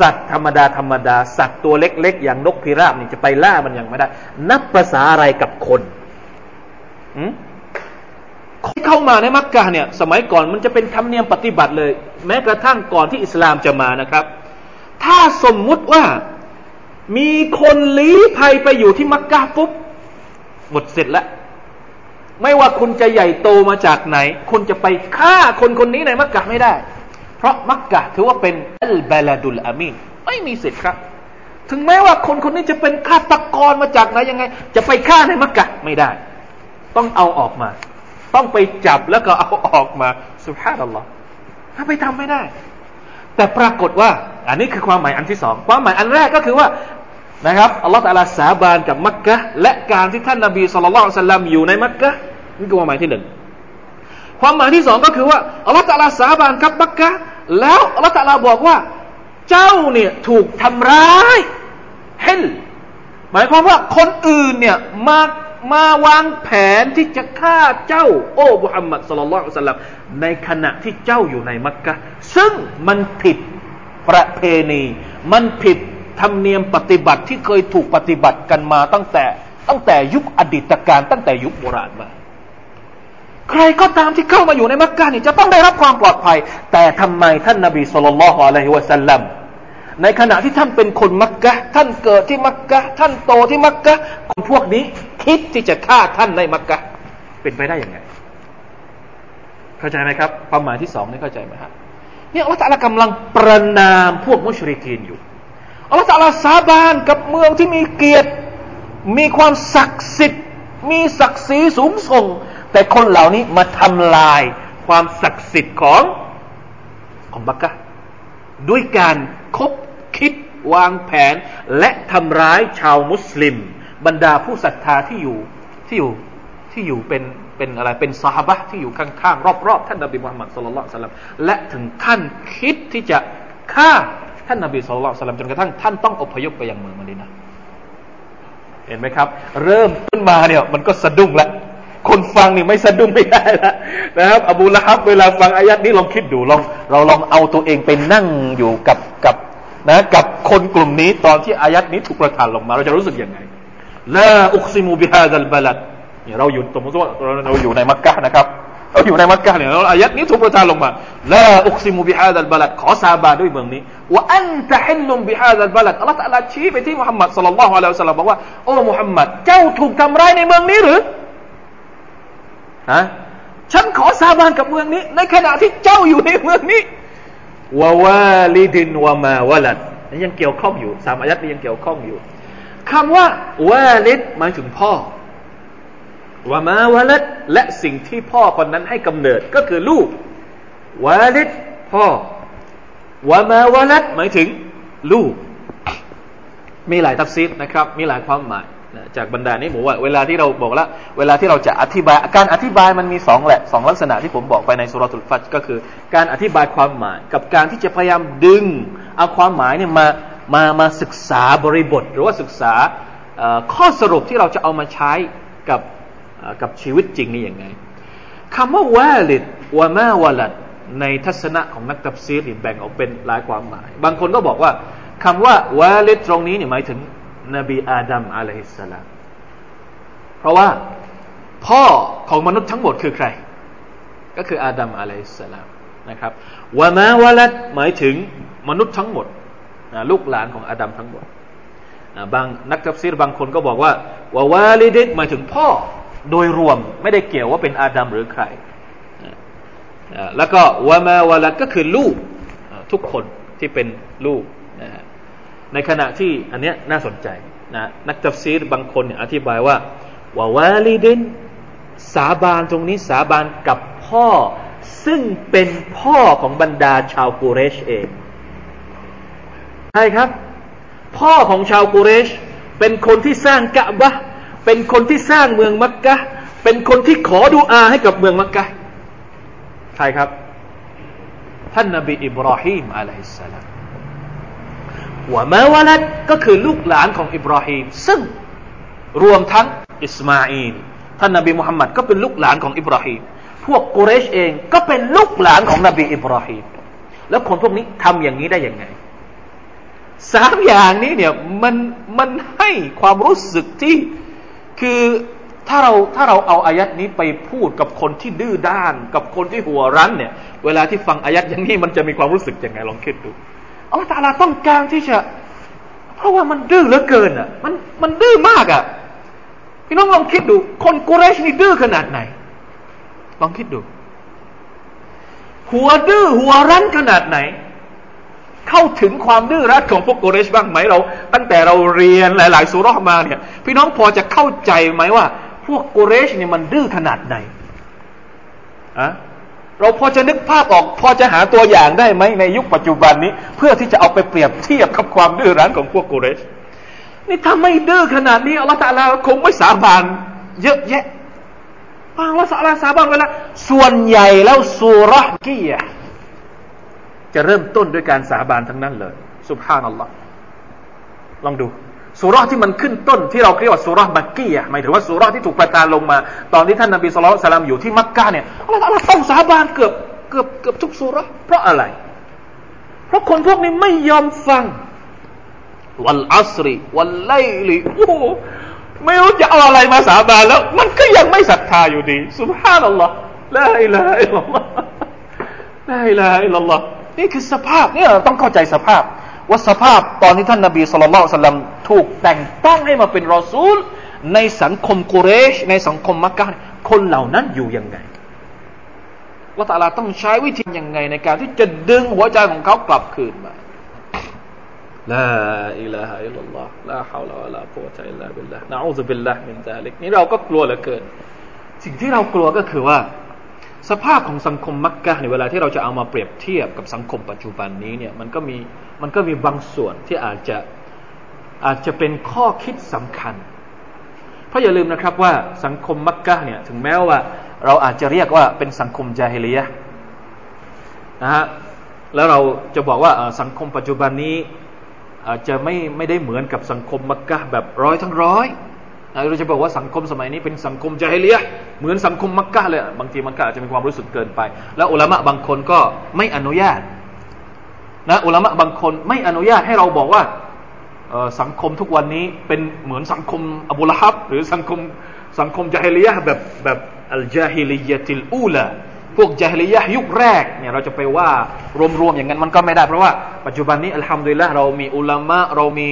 สัตว์ธรรมดาธรรมดา สัตว์ตัวเล็กๆ อย่างนกพิราบนี่จะไปล่ามันยังไม่ได้ นับภาษาอะไรกับคน เข้ามาในมักกะเนี่ย สมัยก่อนมันจะเป็นธรรมเนียมปฏิบัติเลย แม้กระทั่งก่อนที่อิสลามจะมานะครับ ถ้าสมมุติว่ามีคนลี้ภัยไปอยู่ที่มักกะปุ๊บหมดเสร็จแล้วไม่ว่าคุณจะใหญ่โตมาจากไหน คุณจะไปฆ่าคนคนนี้ในมักกะไม่ได้ เพราะมักกะถือว่าเป็นอัลบาลาดุลอามีนไม่มีสิทธิ์ครับ ถึงแม้ว่าคนคนนี้จะเป็นฆาตกรมาจากไหนยังไง จะไปฆ่าในมักกะไม่ได้ ต้องเอาออกมา ต้องไปจับแล้วก็เอาออกมาสุภาพอัลลอฮ์ถ้าไปทำไม่ได้ แต่ปรากฏว่า อันนี้คือความหมายอันที่สองความหมายอันแรกก็คือว่านะครับอัลลอฮฺตะลาสาบานกับมักกะและการที่ท่านนาบีสุลต่านสัลลัมอยู่ในมักกะนี่คือความหมายที่หนึ่งความหมายที่สองก็คือว่าอัลลอฮฺตะลาสาบานกับมักกะแล้วอัลลอฮฺตะลาบอกว่า เจ้าเนี่ยถูกทำร้ายเฮลหมายความว่าคนอื่นเนี่ยมา มาวางแผนที่จะฆ่าเจ้า โอ้บุฮัมมัดสุลลัลสัลลัมในขณะที่เจ้าอยู่ในมักกะซึ่งมันผิดประเพณี มันผิดธรรมเนียมปฏิบัติที่เคยถูกปฏิบัติกันมาตั้งแต่ตั้งแต่ยุคอดีตการตั้งแต่ยุคโบราณมาใครก็ตามที่เข้ามาอยู่ในมักกะนี่จะต้องได้รับความปลอดภัย แต่ทำไมท่านนาบีสุลต่านละฮ์อะลัยฮิวะสัลลัมในขณะที่ท่านเป็นคนมักกะท่านเกิดที่มักกะท่านโตที่มักกะคนพวกนี้ คิดที่จะฆ่าท่านในมักกะเป็นไปได้อยังไงเข้าใจไหมครับ ความหมายที่สองนี่เข้าใจไหมครับเนี่ยอัลลอฮฺกำลังประนามพวกมุชริกีนอยู่อัลลอฮฺตะลาสาบานกับเมืองที่มีเกียรติ มีความศักดิ์สิทธิ์ มีศักดิ์ศรีสูงส่ง แต่คนเหล่านี้มาทำลายความศักดิ์สิทธิ์ของของบักกะด้วยการคบคิดวางแผนและทำร้ายชาวมุสลิม บรรดาผู้ศรัทธาที่อยู่ที่อยู่ที่อยู่เป็นเป็นอะไรเป็นสาบะที่อยู่ข้างๆรอบๆท่านนบีมุฮัมมัดสุลลัลสลัมและถึงขั้นคิดที่จะฆ่าท่านนบีสุลต่านจนกระทั่งท่านต้องอพยพไปยังเมืองมดีนะเห็นไหมครับ เริ่มขึ้นมาเนี่ยมันก็สะดุ้งล้วคนฟังนี่ไม่สะดุ้งไม่ได้แล้วนะครับ อบูละฮับเวลาฟังอายัดนี้ลองคิดดูลองเราลองเอาตัวเองไปนั่งอยู่กับกับนะกับคนกลุ่มนี้ตอนที่อายัดนี้ถูกประทานลงมา เราจะรู้สึกยังไง ละอุคซิมูบิฮาดัลบาลัดเนี่ยเราอยู่สมมติว่าเราอยู่ในมักกะนะครับเราอยู่ในมักกะเนี่ยเราอายัดนี้ถูกประทานลงมาลาอุกซิมุบิฮาดัลบาลัดขอสาบานด้วยเมืองนี้ว่าอันตะฮิลลุมบิฮาดัลบาลัดอัลลอฮฺตะลาชี้ไปที่มุฮัมมัดสัลลัลลอฮุอะลัยฮิวะสัลลัมบอกว่าโอ้มุฮัมมัดเจ้าถูกทำร้ายในเมืองนี้หรือฮะฉันขอสาบานกับเมืองนี้ ในขณะที่เจ้าอยู่ในเมืองนี้วาวาลิดินวามาวาลัดยังเกี่ยวข้องอยู่สามอายัดนี้ยังเกี่ยวข้องอยู่ คำว่าวาลิดหมายถึงพ่อวามาวลัดและสิ่งที่พ่อคนนั้นให้กำเนิดก็คือลูกวาลิดพ่อวามาวลัดหมายถึงลูก มีหลายทัฟซีดนะครับ มีหลายความหมายจากบรรดานี้ผมว่าเวลาที่เราบอกแล้วเวลาที่เราจะอธิบายการอธิบายมันมีสองแหละสองลักษณะที่ผมบอกไปในสุรทูลฟัจก็คือ การอธิบายความหมาย กับการที่จะพยายามดึงเอาความหมายเนี่ยมา มามาศึกษาบริบท หรือว่าศึกษาข้อสรุปที่เราจะเอามาใช้กับกับชีวิตจริงนี่ยังไงคำว่าวาลิดวะมาวาลัดในทัศนะของนักตัฟซีรแบ่งออกเป็นหลายความหมาย บางคนก็บอกว่าคำว่าวาลิดตรงนี้เนี่ยหมายถึงนบีอาดัมอะลัยฮิสสลามเพราะว่าพ่อของมนุษย์ทั้งหมดคือใคร ก็คืออาดัมอะลัยฮิสสลามนะครับวะมาวาลัดหมายถึงมนุษย์ทั้งหมด ลูกหลานของอาดัมทั้งหมดบางนักตัฟซีรบางคนก็บอกว่าวาวาลิดิหมายถึงพ่อโดยรวมไม่ได้เกี่ยวว่าเป็นอาดัมหรือใคร แล้วก็วามาวลัดก็คือลูกทุกคนที่เป็นลูกนะในขณะที่อันเนี้ยน่าสนใจนะนักตัฟซีรบางคนเนี่ยอธิบายว่าวาวาลิดินสาบานตรงนี้สาบานกับพ่อ ซึ่งเป็นพ่อของบรรดาชาวกูเรชเอง ใช่ครับ พ่อของชาวกูเรช เป็นคนที่สร้างกะบะเป็นคนที่สร้างเมืองมักกะเป็นคนที่ขอดูอาให้กับเมืองมักกะใช่ครับ ท่านนบีอิบราฮิมอะลัยฮิสสลามหัวะมาวลัดก็คือลูกหลานของอิบราฮิมซึ่งรวมทั้งอิสมาอีลท่านนบีมุฮัมมัดก็เป็นลูกหลานของอิบราฮิมพวกกุเรชเองก็เป็นลูกหลานของนบีอิบราฮิมแล้วคนพวกนี้ทำอย่างนี้ได้ยังไง สามอย่างนี้เนี่ยมันมันให้ความรู้สึกที่คือถ้าเราถ้าเราเอาอายัดนี้ไปพูดกับคนที่ดื้อด้าน กับคนที่หัวรั้นเนี่ยเวลาที่ฟังอายัดอย่างนี้มันจะมีความรู้สึกยังไงลองคิดดูอัลลอฮฺตาลาต้องการที่จะ เพราะว่ามันดื้อเหลือเกินอะมันมันดื้อมากอะพี่น้องลองคิดดู คนกุเรชนี่ดื้อขนาดไหน ลองคิดดู หัวดื้อหัวรั้นขนาดไหน เข้าถึงความดื้อรั้นของพวกโกเรชบ้างไหมเรา ตั้งแต่เราเรียนหลาย ๆสุรษมาเนี่ย พี่น้องพอจะเข้าใจไหมว่า พวกโกเรชเนี่ยมันดื้อขนาดไหนอะเราพอจะนึกภาพออก พอจะหาตัวอย่างได้ไหมในยุคปัจจุบันนี้ เพื่อที่จะเอาไปเปรียบเทียบกับความดื้อรั้นของพวกโกเรชนี่ถ้าไม่ดื้อขนาดนี้อัลลอฮฺตาลาคงไม่สาบานเยอะแยะอัลลอฮฺสาลาสาบานเวลาส่วนใหญ่แล้วสุรห์กีย จะเริ่มต้นด้วยการสาบานทั้งนั้นเลยสุบฮานัลลอฮ์ลองดูสุรที่มันขึ้นต้นที่เราเรียกว่าสุรมักกี้อะหมายถึงว่าสุรที่ถูกประทานลงมา ตอนที่ท่านนบีสุลต่านอยู่ที่มักกะเนี่ยเราต้องสาบานเกือบเกือบเกือบทุกสุรเพราะอะไร เพราะคนพวกนี้ไม่ยอมฟัง วันอัสรีวันไลลีโอ้ไม่รู้จะเอาอะไรมาสาบานแล้ว มันก็ยังไม่ศรัทธาอยู่ดีสุบฮานัลลอฮ์لا إله إلا الله لا إله إلا الله นี่คือสภาพเนี่ยต้องเข้าใจสภาพ ว่าสภาพตอนที่ท่านนาบีصلى الله عليه وسلم ถูกแต่งตั้งให้มาเป็นรอซูล ในสังคมกุเรช ในสังคมมักกะคนเหล่านั้นอยู่ยังไงว่าตาลาต้องใช้วิธียังไงในการที่จะดึงหัวใจของเขากลับคืนมาلا إله إلا الله لا حول ولا قوة إلا بالله نعوذ بالله من ذلك นี่เราก็กลัวเหลือเกิน สิ่งที่เรากลัวก็คือว่า สภาพของสังคมมักกะในเวลาที่เราจะเอามาเปรียบเทียบกับสังคมปัจจุบันนี้เนี่ยมันก็มีมันก็มีบางส่วนที่อาจจะอาจจะเป็นข้อคิดสำคัญ เพราะอย่าลืมนะครับว่าสังคมมักกะเนี่ยถึงแม้ว่าเราอาจจะเรียกว่าเป็นสังคมจาฮิลียะนะฮะแล้วเราจะบอกว่าสังคมปัจจุบันนี้อาจจะไม่ไม่ได้เหมือนกับสังคมมักกะแบบร้อยทั้งร้อย เราจะบอกว่าสังคมสมัยนี้เป็นสังคมจาฮิเลียเหมือนสังคมมักกะเลยบางทีมักกะอาจจะมีความรู้สึกเกินไป แล้วอุลามะบางคนก็ไม่อนุญาตนะอุลามะบางคนไม่อนุญาตให้เราบอกว่าสังคมทุกวันนี้เป็นเหมือนสังคมอบูละฮับหรือสังคมสังคมจาฮิลียแบบแบบอัลจาฮิลียะติลอูลา พวกจาฮิลียะยุคแรกเนี่ยเราจะไปว่ารวมๆอย่างนั้นมันก็ไม่ได้ เพราะว่าปัจจุบันนี้อัลฮัมดุลิลละเรามีอุลามะเรามี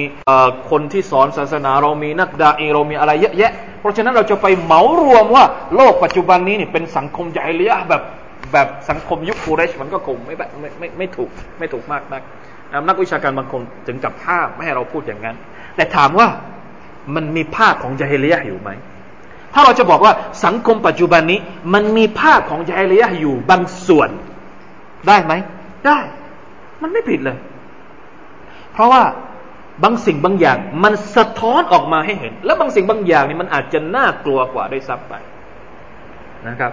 คนที่สอนศาสนา เรามีนักดาอีเรามีอะไรเยอะแยะ เพราะฉะนั้นเราจะไปเหมารวมว่าโลกปัจจุบันนี้นี่เป็นสังคมจาฮิลียะแบบแบบสังคมยุคฟูเรชมันก็คงไม่ไม่ไม่ไม่ถูกไม่ถูกมากนักนักวิชาการบางคนถึงกับภาพไม่ให้เราพูดอย่างนั้น แต่ถามว่ามันมีภาพของจาฮิลียะอยู่ไหม ถ้าเราจะบอกว่าสังคมปัจจุบันนี้ มันมีภาพของจาฮิลียะอยู่บางส่วน ได้ไหม ได้ มันไม่ผิดเลย เพราะว่าบางสิ่งบางอย่าง มันสะท้อนออกมาให้เห็น และบางสิ่งบางอย่างนี่มันอาจจะน่ากลัวกว่าได้ซ้ำไปนะครับ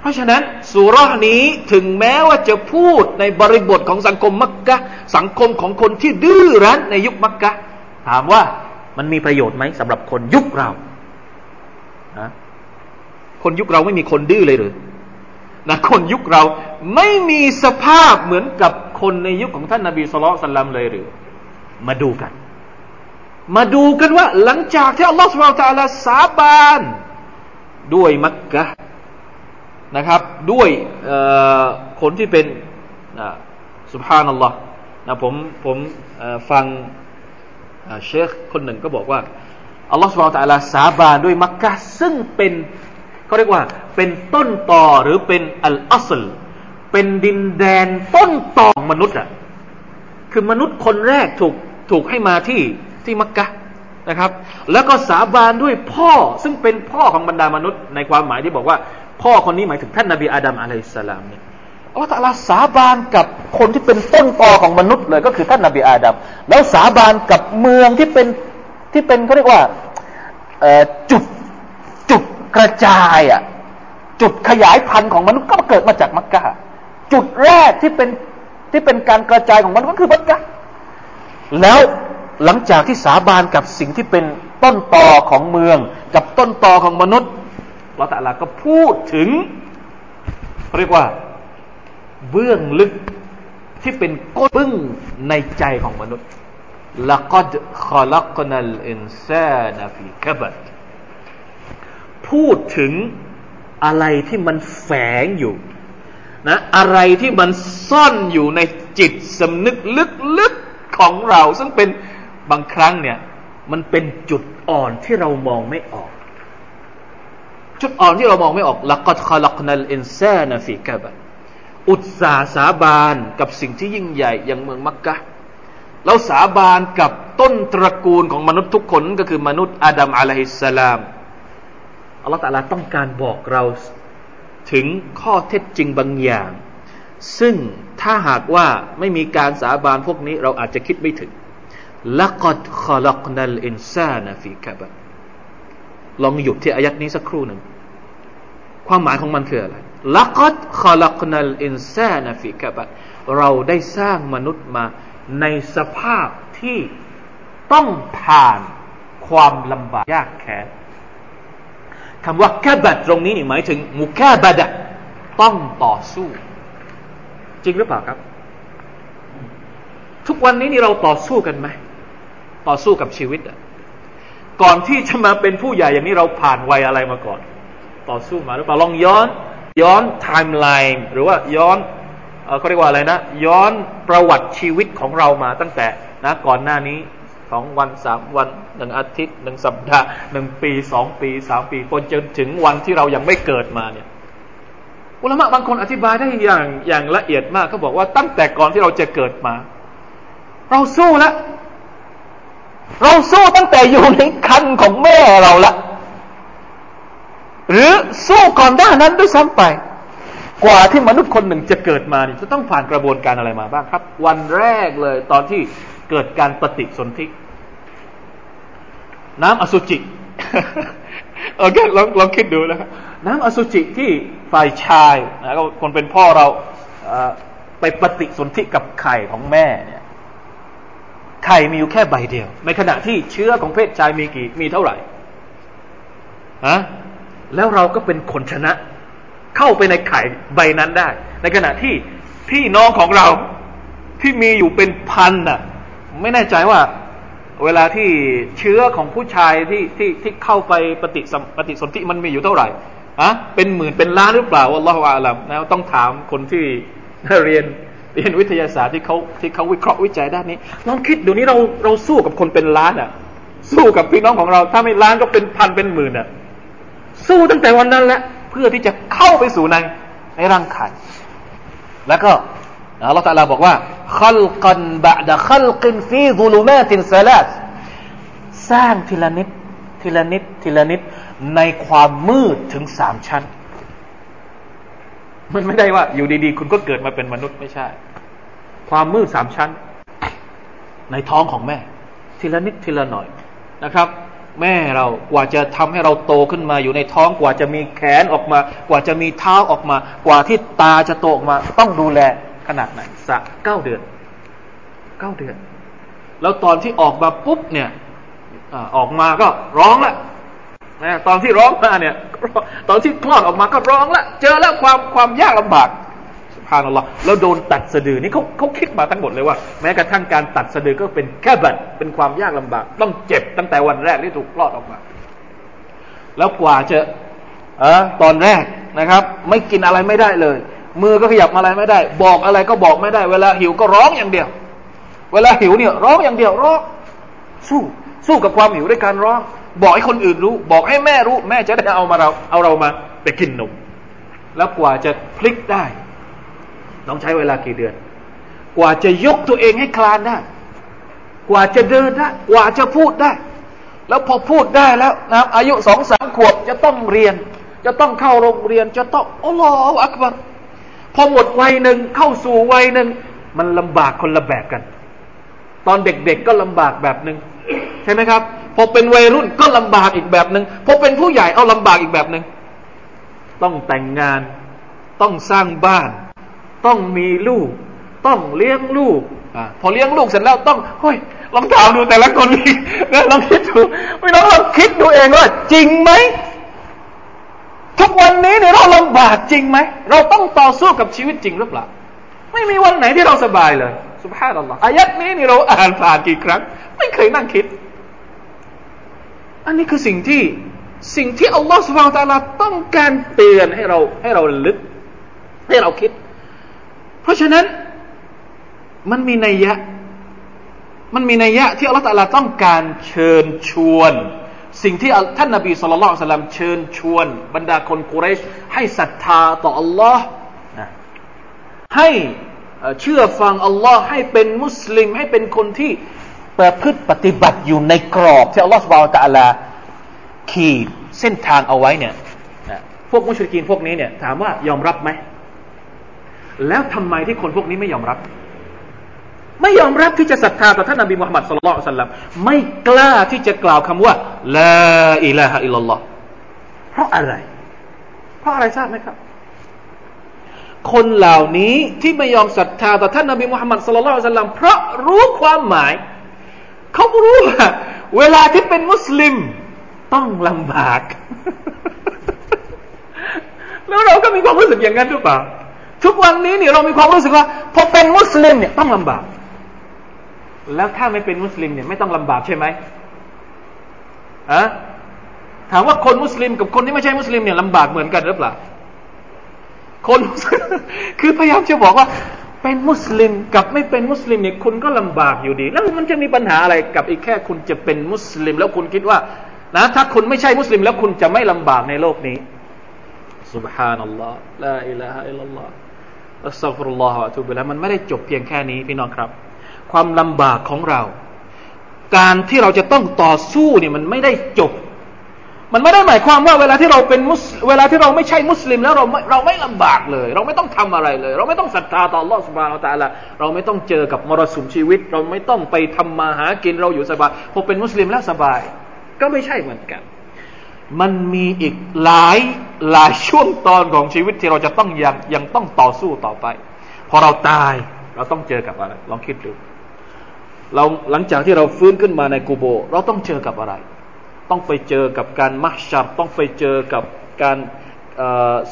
เพราะฉะนั้นสุรานี้ถึงแม้ว่าจะพูดในบริบทของสังคมมักกะสังคมของคนที่ดื้อรั้นในยุคมักกะถามว่ามันมีประโยชน์ไหมสำหรับคนยุคเราะคนยุคเราไม่มีคนดื้อเลยหรือนะคนยุคเราไม่มีสภาพเหมือนกับคนในยุคของท่านนาบีสุลต่านลมเลยหรือ มาดูกัน มาดูกันว่า หลังจากที่อัลลอฮฺสุบไบร์ตะลาสาบาน ด้วยมักกะนะครับ ด้วยคนที่เป็นสุภานัลลอฮ์นะผมผมฟังเชคคนหนึ่งก็บอกว่า อัลลอฮฺสุบานตะลาสาบานด้วยมักกะซึ่งเป็นเขาเรียกว่าเป็นต้นต่อหรือเป็นอัลอัสลเป็นดินแดนต้นต่อมนุษย์อะคือมนุษย์คนแรกถูกถูกให้มาที่ที่มักกะนะครับ แล้วก็สาบานด้วยพ่อซึ่งเป็นพ่อของบรรดามนุษย์ ในความหมายที่บอกว่า พ่อคนนี้หมายถึงท่านนาบีอาดัมอะลัยสลามเนี่ยอัลลอฮฺตะลาสาบานกับคนที่เป็นต้นตอของมนุษย์เลยก็คือท่านนาบีอาดัมแล้วสาบานกับเมืองที่เป็น ที่เป็นเขาเรียกว่าจุดจุดกระจายอะจุดขยายพันธุ์ของมนุษย์ก็เกิดมาจากมักกะจุดแรกที่เป็นที่เป็นการกระจายของมนุษย์ก็คือมักกะแล้วหลังจากที่สาบานกับสิ่งที่เป็นต้นตอของเมือง กับต้นตอของมนุษย์เราแต่ละก็พูดถึง เรียกว่า เบื้องลึกที่เป็นก้นบึ้งในใจของมนุษย์ ละกัดขลักนัลอินซานาฟีกบัดพูดถึงอะไรที่มันแฝงอยู่นะอะไรที่มันซ่อนอยู่ในจิตสำนึกลึกๆของเรา ซึ่งเป็นบางครั้งเนี่ย มันเป็นจุดอ่อนที่เรามองไม่ออก จุดอ่อนที่เรามองไม่ออกละกัดขลักนัลอินซานฟีกบัดอุตสาสาบานกับสิ่งที่ยิ่งใหญ่อย่างเมืองมักกะ เราสาบานกับต้นตระกูลของมนุษย์ทุกคนก็คือมนุษย์อาดัมอะลัยฮิสสลามอัลลอฮฺตะลาต้องการบอกเราถึงข้อเท็จจริงบางอย่าง ซึ่งถ้าหากว่าไม่มีการสาบานพวกนี้เราอาจจะคิดไม่ถึงละกัดขลักนัลอินซานฟีกะบะลองหยุดที่อายัดนี้สักครู่หนึ่ง ความหมายของมันคืออะไรละกัดขลักนัลอินซานฟีกะบะเราได้สร้างมนุษย์มา ในสภาพที่ต้องผ่านความลำบากยากแค้นคำว่าแคบัดตรงนี้นี่หมายถึงมุแคบัดต้องต่อสู้ จริงหรือเปล่าครับ ทุกวันนี้นี่เราต่อสู้กันไหมต่อสู้กับชีวิตอะก่อนที่จะมาเป็นผู้ใหญ่อย่างนี้เราผ่านวัยอะไรมาก่อน ต่อสู้มาหรือเปล่าลองย้อน ย้อนไทม์ไลน์หรือว่าย้อน เขาเรียกว่าอะไรนะย้อนประวัติชีวิตของเรามาตั้งแต่นะก่อนหน้านี้สองวันสามวันหนึ่งอาทิตย์หนึ่งสัปดาห์หนึ่งปีสองปีสามปีจนจนถึงวันที่เรายังไม่เกิดมาเนี่ยอุลามะบางคนอธิบายได้อย่างอย่างละเอียดมากเขาบอกว่าตั้งแต่ก่อนที่เราจะเกิดมา เราสู้แล้วเราสู้ตั้งแต่อยู่ในคันของแม่เราละหรือสู้ก่อนหน้านั้นด้วยซ้ำไป กว่าที่มนุษย์คนหนึ่งจะเกิดมานี่จะต้องผ่านกระบวนการอะไรมาบ้างครับ วันแรกเลยตอนที่เกิดการปฏิสนธิน้ำอสุจิโอเคลองลองคิดดูนะน้ำอสุจิที่ฝ่ายชายนะคนเป็นพ่อเราไปปฏิสนธิกับไข่ของแม่เนี่ยไข่มีอยู่แค่ใบเดียว ในขณะที่เชื้อของเพศชายมีกี่มีเท่าไหร่ฮะแล้วเราก็เป็นคนชนะ เข้าไปในไข่ใบนั้นได้ ในขณะที่พี่น้องของเราที่มีอยู่เป็นพันน่ะ ไม่แน่ใจว่า เวลาที่เชื้อของผู้ชายที่ที่ที่เข้าไปปฏิสปฏิสนธิมันมีอยู่เท่าไหร่อะเป็นหมื่นเป็นล้านหรือเปล่าอัลลอฮฺอาลัมนะต้องถามคนที่เรียนเรียนวิทยาศาสตร์ที่เขาที่เขาวิเคราะห์วิจัยด้านนี้ลองคิดดูนี้เราเราสู้กับคนเป็นล้านอะ สู้กับพี่น้องของเรา ถ้าไม่ล้านก็เป็นพันเป็นหมื่นอะ สู้ตั้งแต่วันนั้นแหละเพื่อที่จะเข้าไปสู่ในในร่างกายแล้วก็อัลลอฮฺตาลาบอกว่าขัลกันบะดะขัลกินฟีซุลูมาตินซาลาสสร้างทีละนิดทีละนิดทีละนิดในความมืดถึงสามชั้น มันไม่ได้ว่า อยู่ดีๆ คุณก็เกิดมาเป็นมนุษย์ไม่ใช่ ความมืดสามชั้น ในท้องของแม่ ทีละนิดทีละหน่อยนะครับ แม่เรากว่าจะทำให้เราโตขึ้นมาอยู่ในท้องกว่าจะมีแขนออกมา กว่าจะมีเท้าออกมา กว่าที่ตาจะโตออกมา ต้องดูแลขนาดไหนสักเก้าเดือนเก้าเดือน แล้วตอนที่ออกมาปุ๊บเนี่ยออกมาก็ร้องละนะตอนที่ร้องมาเนี่ย ตอนที่คลอดออกมาก็ร้องละเจอแล้วความความยากลำบาก พานัลลอฮ์แล้วโดนตัดสะดือนี่เขาเขาคิดมาทั้งหมดเลยว่า แม้กระทั่งการตัดสะดือก็เป็นแค่บัตเป็นความยากลำบาก ต้องเจ็บตั้งแต่วันแรกที่ถูกคลอดออกมา แล้วกว่าจะเออตอนแรกนะครับ ไม่กินอะไรไม่ได้เลย มือก็ขยับอะไรไม่ได้ บอกอะไรก็บอกไม่ได้ เวลาหิวก็ร้องอย่างเดียว เวลาหิวเนี่ยร้องอย่างเดียวร้องสู้สู้กับความหิวด้วยการร้อง บอกให้คนอื่นรู้ บอกให้แม่รู้ แม่จะได้เอามาเราเอาเรามาไปกินนมแล้วกว่าจะพลิกได้ ต้องใช้เวลากี่เดือน กว่าจะยกตัวเองให้คลานได้ กว่าจะเดินได้ กว่าจะพูดได้ แล้วพอพูดได้แล้วนะอายุสองสามขวบจะต้องเรียน จะต้องเข้าโรงเรียน จะต้องอัลลอฮฺอักบารพอหมดวัยหนึ่งเข้าสู่วัยหนึ่งมันลำบากคนละแบบกัน ตอนเด็กๆก็ลำบากแบบหนึ่งใช่ไหมครับพอเป็นวัยรุ่นก็ลำบากอีกแบบหนึ่งพอเป็นผู้ใหญ่เอาลำบากอีกแบบหนึ่งต้องแต่งงาน ต้องสร้างบ้าน ต้องมีลูก ต้องเลี้ยงลูกอพอเลี้ยงลูกเสร็จแล้วต้องเฮ้ยลองถามดูแต่ละคนนี่ลองคิดดูไม่ต้องลองคิดดูเองว่า จริงไหมทุกวันนี้เนี่ยเราลำบากจริงไหมเราต้องต่อสู้กับชีวิตจริงหรือเปล่าไม่มีวันไหนที่เราสบายเลยสุภาพอัลลอฮ์อายัดนี้นี่เราอ่านผ่านกี่ครั้ง ไม่เคยนั่งคิด อันนี้คือสิ่งที่สิ่งที่อัลลอฮ์สุบฮานตะลาต้องการเตือนให้เราให้เราลึก ให้เราคิด เพราะฉะนั้นมันมีนัยยะ มันมีนัยยะที่อัลลอฮฺตะลาต้องการเชิญชวน สิ่งที่ท่านนบีสุลต่านสัลลัมเชิญชวน บรรดาคนกุเรช ให้ศรัทธาต่ออัลลอฮ์ให้เชื่อฟังอัลลอฮ์ให้เป็นมุสลิม ให้เป็นคนที่ประพฤติปฏิบัติอยู่ในกรอบที่อัลลอฮ์สุบาตะลาขีดเส้นทางเอาไว้เนี่ยพวกมุชริกีนพวกนี้เนี่ยถามว่ายอมรับไหม แล้วทำไมที่คนพวกนี้ไม่ยอมรับ ไม่ยอมรับที่จะศรัทธาต่อท่านนบีมุฮัมมัดสุลลัลสัลลัมไม่กล้าที่จะกล่าวคำว่าลาอิลาฮะอิลลัลลอฮ์เพราะอะไร เพราะอะไรทราบไหมครับ คนเหล่านี้ที่ไม่ยอมศรัทธาต่อท่านนบีมุฮัมมัดสุลลัลสัลลัมเพราะรู้ความหมาย เขารู้ว่าเวลาที่เป็นมุสลิมต้องลำบาก แล้วเราก็มีความรู้สึกอย่างนั้นหรือเปล่า ทุกวันนี้เนี่ยเรามีความรู้สึกว่าพอเป็นมุสลิมเนี่ยต้องลำบาก แล้วถ้าไม่เป็นมุสลิมเนี่ยไม่ต้องลำบากใช่ไหมอะถามว่าคนมุสลิมกับคนที่ไม่ใช่มุสลิมเนี่ยลำบากเหมือนกันหรือเปล่า คนคือพยายามจะบอกว่า เป็นมุสลิมกับไม่เป็นมุสลิมเนี่ยคุณก็ลำบากอยู่ดี แล้วมันจะมีปัญหาอะไรกับอีกแค่คุณจะเป็นมุสลิม แล้วคุณคิดว่า นะ ถ้าคุณไม่ใช่มุสลิม แล้วคุณจะไม่ลำบากในโลกนี้ سبحان الله لا إله إلا الله أستغفر الله وأتوب إليه มันไม่ได้จบเพียงแค่นี้พี่น้องครับ ความลำบากของเรา การที่เราจะต้องต่อสู้เนี่ยมันไม่ได้จบ มันไม่ได้หมายความว่าเวลาที่เราเป็นมุสเวลาที่เราไม่ใช่มุสลิมแล้วเราเราไม่ลำบากเลย เราไม่ต้องทำอะไรเลย เราไม่ต้องศรัทธาต่อ Allah s u b h a n a h u Wa t เราไม่ต้องเจอกับมรสุมชีวิต เราไม่ต้องไปทำมาหากินเราอยู่สบายพอเป็นมุสลิมแล้วสบาย ก็ไม่ใช่เหมือนกัน มันมีอีกหลายหลายช่วงตอนของชีวิตที่เราจะต้องยังยังต้องต่อสู้ต่อไป พอเราตายเราต้องเจอกับอะไรลองคิดดูเราหลังจากที่เราฟื้นขึ้นมาในกูโบ เราต้องเจอกับอะไร ต้องไปเจอกับการมัชชับต้องไปเจอกับการ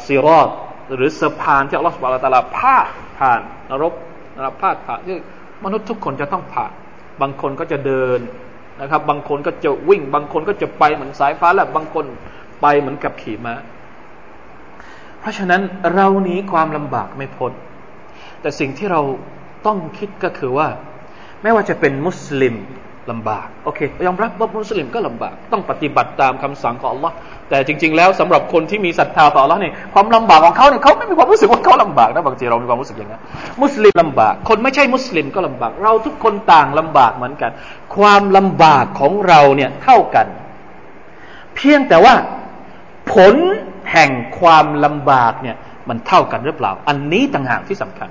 ซีรอดหรือสะพานที่อัลลอฮฺสุบะลตาลาพาดผ่านนรกนรับพาดผ่านที่มนุษย์ทุกคนจะต้องผ่าน บางคนก็จะเดิน นะครับ บางคนก็จะวิ่ง บางคนก็จะไปเหมือนสายฟ้าและบางคนไปเหมือนกับขี่ม้าเพราะฉะนั้นเราหนีความลำบากไม่พ้นแต่สิ่งที่เราต้องคิดก็คือว่า ไม่ว่าจะเป็นมุสลิม ลำบากโอเคยอมรับว่ามุสลิมก็ลำบาก ต้องปฏิบัติตามคำสั่งของ Allah แต่จริง ๆ แล้วสำหรับคนที่มีศรัทธาต่อ Allah เนี่ยความลำบากของเขาเนี่ยเขาไม่มีความรู้สึกว่าเขาลำบากนะบางทีเรามีความรู้สึกอย่างนั้นมุสลิมลำบาก คนไม่ใช่มุสลิมก็ลำบาก เราทุกคนต่างลำบากเหมือนกัน ความลำบากของเราเนี่ยเท่ากัน เพียงแต่ว่าผลแห่งความลำบากเนี่ยมันเท่ากันหรือเปล่า อันนี้ต่างหากที่สำคัญ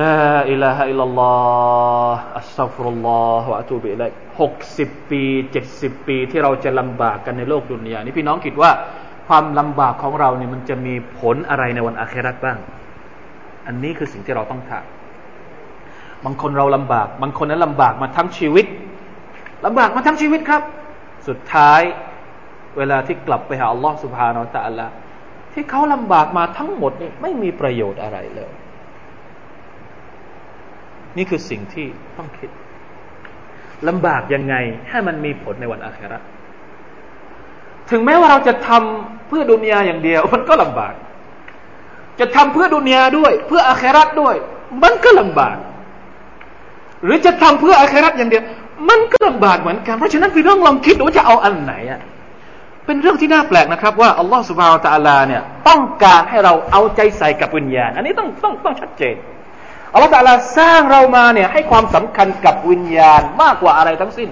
لا إله إلا الله أستغفر الله وأتوب إليه หกสิบปีเจ็ดสิบปีที่เราจะลำบากกันในโลกดุนยานี่พี่น้องคิดว่าความลำบากของเราเนี่ยมันจะมีผลอะไรในวันอาคราตบ้าง อันนี้คือสิ่งที่เราต้องถามบางคนเราลำบาก บางคนนั้นลำบากมาทั้งชีวิตลำบากมาทั้งชีวิตครับ สุดท้ายเวลาที่กลับไปหาอัลลอฮ์สุบฮานาอัลตะละที่เขาลำบากมาทั้งหมดนี่ไม่มีประโยชน์อะไรเลย นี่คือสิ่งที่ต้องคิดลำบากยังไงให้มันมีผลในวันอาคราถึงแม้ว่าเราจะทำเพื่อดุนยาอย่างเดียว มันก็ลำบาก จะทำเพื่อดุนยาด้วย เพื่ออาคราด้วย มันก็ลำบาก หรือจะทำเพื่ออาคราอย่างเดียว มันก็ลำบากเหมือนกัน เพราะฉะนั้นพี่น้องลองคิดว่าจะเอาอันไหนอะเป็นเรื่องที่น่าแปลกนะครับ ว่าอัลลอฮฺสุบฮาวตะอัลาเนี่ย ต้องการให้เราเอาใจใส่กับวิญญาณ อันนี้ต้องต้องต้องชัดเจน อัลลอฮฺตาลาสร้างเรามาเนี่ยให้ความสำคัญกับวิญญาณมากกว่าอะไรทั้งสิ้น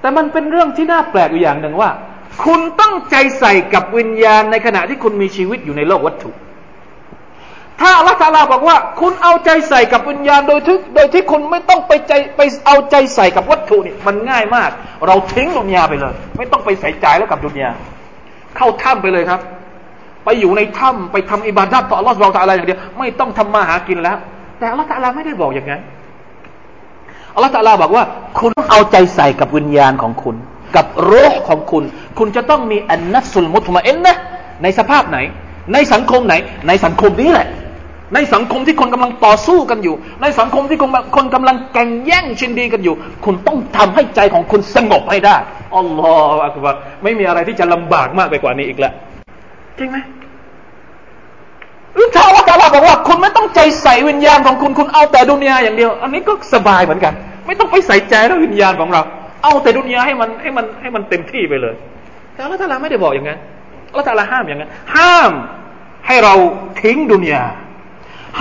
แต่มันเป็นเรื่องที่น่าแปลกอยู่อย่างหนึ่งว่า คุณต้องใจใส่กับวิญญาณในขณะที่คุณมีชีวิตอยู่ในโลกวัตถุ ถ้าอัลลอฮฺตาลาบอกว่า คุณเอาใจใส่กับวิญญาณโดยที่โดยที่คุณไม่ต้องไปใจไปเอาใจใส่กับวัตถุนี่มันง่ายมาก เราทิ้งดุนยาไปเลย ไม่ต้องไปใส่ใจแล้วกับดุนยาเข้าถ้ำไปเลยครับไปอยู่ในถ้ำไปทำอิบาดัตต่ออัลอสุบไบร์ตะลาอย่างเดียวไม่ต้องทำมาหากินแล้ว แต่อัลลอฮฺตะลาไม่ได้บอกอย่างนั้นอัลลอฮฺตะลาบอกว่า คุณต้องเอาใจใส่กับวิญญาณของคุณ กับโรคของคุณ คุณจะต้องมีอันนัสุลมุตมาเอ็นนะในสภาพไหน ในสังคมไหน ในสังคมนี้แหละ ในสังคมที่คนกำลังต่อสู้กันอยู่ ในสังคมที่คนคนกำลังแข่งแย่งชิงดีกันอยู่ คุณต้องทำให้ใจของคุณสงบให้ได้อัลลอฮฺอักบารไม่มีอะไรที่จะลำบากมากไปกว่านี้อีกแล้วจริงไหม หรือถ้าว่าตาลาบอกว่าคุณไม่ต้องใจใส่วิญญาณของคุณคุณเอาแต่ดุนยาอย่างเดียว อันนี้ก็สบายเหมือนกัน ไม่ต้องไปใส่ใจแล้ววิญญาณของเรา เอาแต่ดุนยาให้มันให้มันให้มันเต็มที่ไปเลยแต่ละตาลาไม่ได้บอกอย่างนั้นละตาลาห้ามอย่างนั้นห้ามให้เราทิ้งดุนยา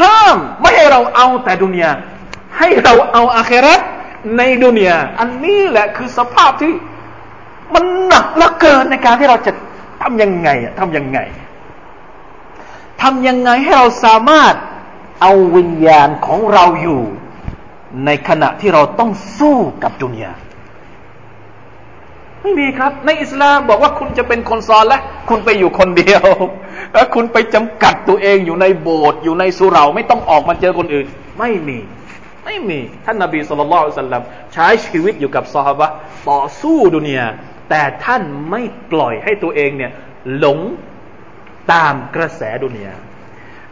ห้ามไม่ให้เราเอาแต่ดุนยาให้เราเอาอาคราในดุนยาอันนี้แหละคือสภาพที่มันหนักเหลือเกินในการที่เราจะทำยังไงทำยังไง ทำยังไงให้เราสามารถเอาวิญญาณของเราอยู่ ในขณะที่เราต้องสู้กับดุนยาไม่มีครับ ในอิสลามบอกว่าคุณจะเป็นคนซอนและคุณไปอยู่คนเดียว แล้วคุณไปจำกัดตัวเองอยู่ในโบสถ์อยู่ในสุเราไม่ต้องออกมาเจอคนอื่น ไม่มี ไม่มี ท่านนาบีสุลต่านสัลลัมใช้ชีวิตอยู่กับซอฮาบะต่อสู้ดุนยาแต่ท่านไม่ปล่อยให้ตัวเองเนี่ย หลง ตามกระแสดุนยา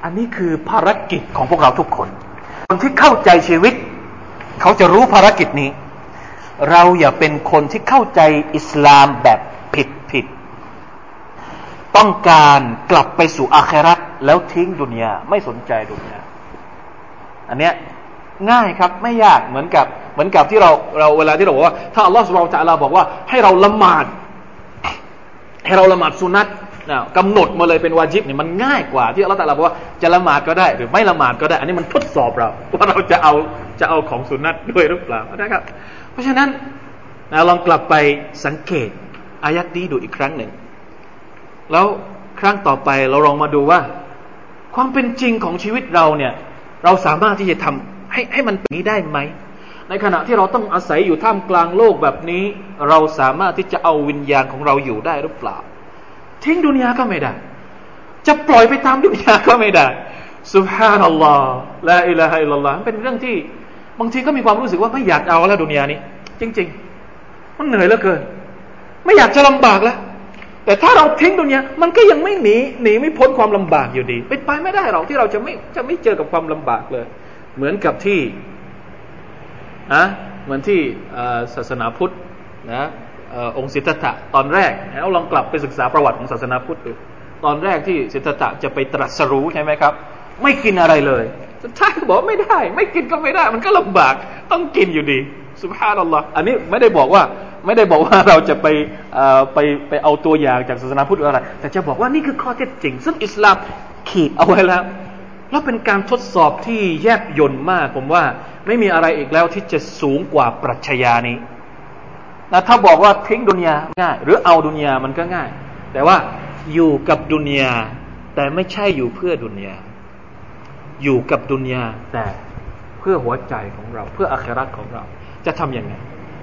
อันนี้คือภารกิจของพวกเราทุกคน คนที่เข้าใจชีวิต เขาจะรู้ภารกิจนี้ เราอย่าเป็นคนที่เข้าใจอิสลามแบบผิดผิด ต้องการกลับไปสู่อาคราตแล้วทิ้งดุนยาไม่สนใจดุนยาอันเนี้ยง่ายครับไม่ยากเหมือนกับเหมือนกับที่เราเราเวลาที่เราบอกว่า ถ้าอัลลอฮฺสุบไบร์ตะลาบอกว่า ให้เราละหมาด ให้เราละหมาดสุนัต นะกำหนดมาเลยเป็นวาจิบเนี่ยมันง่ายกว่า ที่อัลลอฮฺตะลาบอกว่าจะละหมาดก็ได้ หรือไม่ละหมาดก็ได้ อันนี้มันทดสอบเราว่าเราจะเอาจะเอาของสุนัตด้วยหรือเปล่านะครับ เพราะฉะนั้นนะลองกลับไปสังเกตอายัดนี้ดูอีกครั้งหนึ่ง แล้วครั้งต่อไปเราลองมาดูว่า ความเป็นจริงของชีวิตเราเนี่ย เราสามารถที่จะทำให้ให้มันเป็นนี้ได้ไหมในขณะที่เราต้องอาศัยอยู่ท่ามกลางโลกแบบนี้ เราสามารถที่จะเอาวิญญาณของเราอยู่ได้หรือเปล่า ทิ้งดุนยาก็ไม่ได้ จะปล่อยไปตามดุนยาก็ไม่ได้สุบฮานัลลอฮ์ละอิลาฮะอิลลัลลอฮ์เป็นเรื่องที่ บางทีก็มีความรู้สึกว่าไม่อยากเอาแล้วดุนยานี้ จริง ๆ มันเหนื่อยเหลือเกิน ไม่อยากจะลำบากแล้ว แต่ถ้าเราทิ้งดุนยามันก็ยังไม่หนีหนีไม่พ้นความลำบากอยู่ดีเป็นไปไม่ได้หรอกที่เราจะไม่จะไม่เจอกับความลำบากเลย เหมือนกับที่อะเหมือนที่ศาสนาพุทธนะ องค์สิทธัตถะตอนแรกเราลองกลับไปศึกษาประวัติของศาสนาพุทธดูตอนแรกที่สิทธัตถะจะไปตรัสรู้ใช่ไหมครับ ไม่กินอะไรเลยสุดท้ายบอกไม่ได้ ไม่กินก็ไม่ได้ มันก็ลำบากต้องกินอยู่ดีสุภาพนัลลอฮ์อันนี้ไม่ได้บอกว่าไม่ได้บอกว่าเราจะไปไปไปเอาตัวอย่างจากศาสนาพุทธอะไร แต่จะบอกว่านี่คือข้อเท็จจริง ซึ่งอิสลามขีดเอาไว้แล้ว แล้วเป็นการทดสอบที่แยบยนต์มากผมว่า ไม่มีอะไรอีกแล้วที่จะสูงกว่าปรัชญานี้ นะถ้าบอกว่าทิ้งดุนยาง่าย หรือเอาดุนยามันก็ง่าย แต่ว่าอยู่กับดุนยาแต่ไม่ใช่อยู่เพื่อดุนยาอยู่กับดุนยาแต่เพื่อหัวใจของเรา เพื่ออาคราตของเรา จะทํำยังไง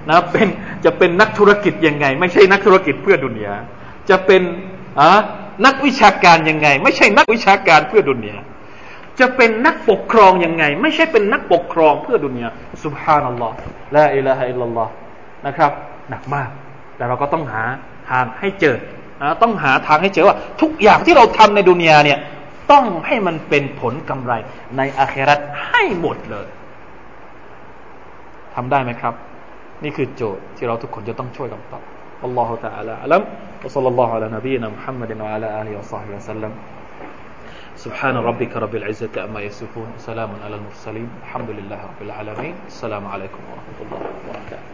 นะเป็นจะเป็นนักธุรกิจยังไง ไม่ใช่นักธุรกิจเพื่อดุนยาจะเป็นอะนักวิชาการยังไง ไม่ใช่นักวิชาการเพื่อดุนยาจะเป็นนักปกครองยังไง ไม่ใช่เป็นนักปกครองเพื่อดุนยาสุบฮานัลลอฮ์ละอิลาฮะอิลลัลลอฮ์ นะครับ หนักมาก แต่เราก็ต้องหาทางให้เจอนะต้องหาทางให้เจอว่า ทุกอย่างที่เราทำในดุนยาเนี่ยต้องให้มันเป็นผลกำไรในอาคราตให้หมดเลยทำได้ไหมครับ นี่คือโจทย์ที่เราทุกคนจะต้องช่วยกันตอบ والله تعالى أعلم وصلى الله على نبينا محمد وعلى آله وصحبه وسلم سبحان ربك رب العزة أما يصفون سلام على المرسلين الحمد لله رب العالمين السلام عليكم ورحمة الله وبركاته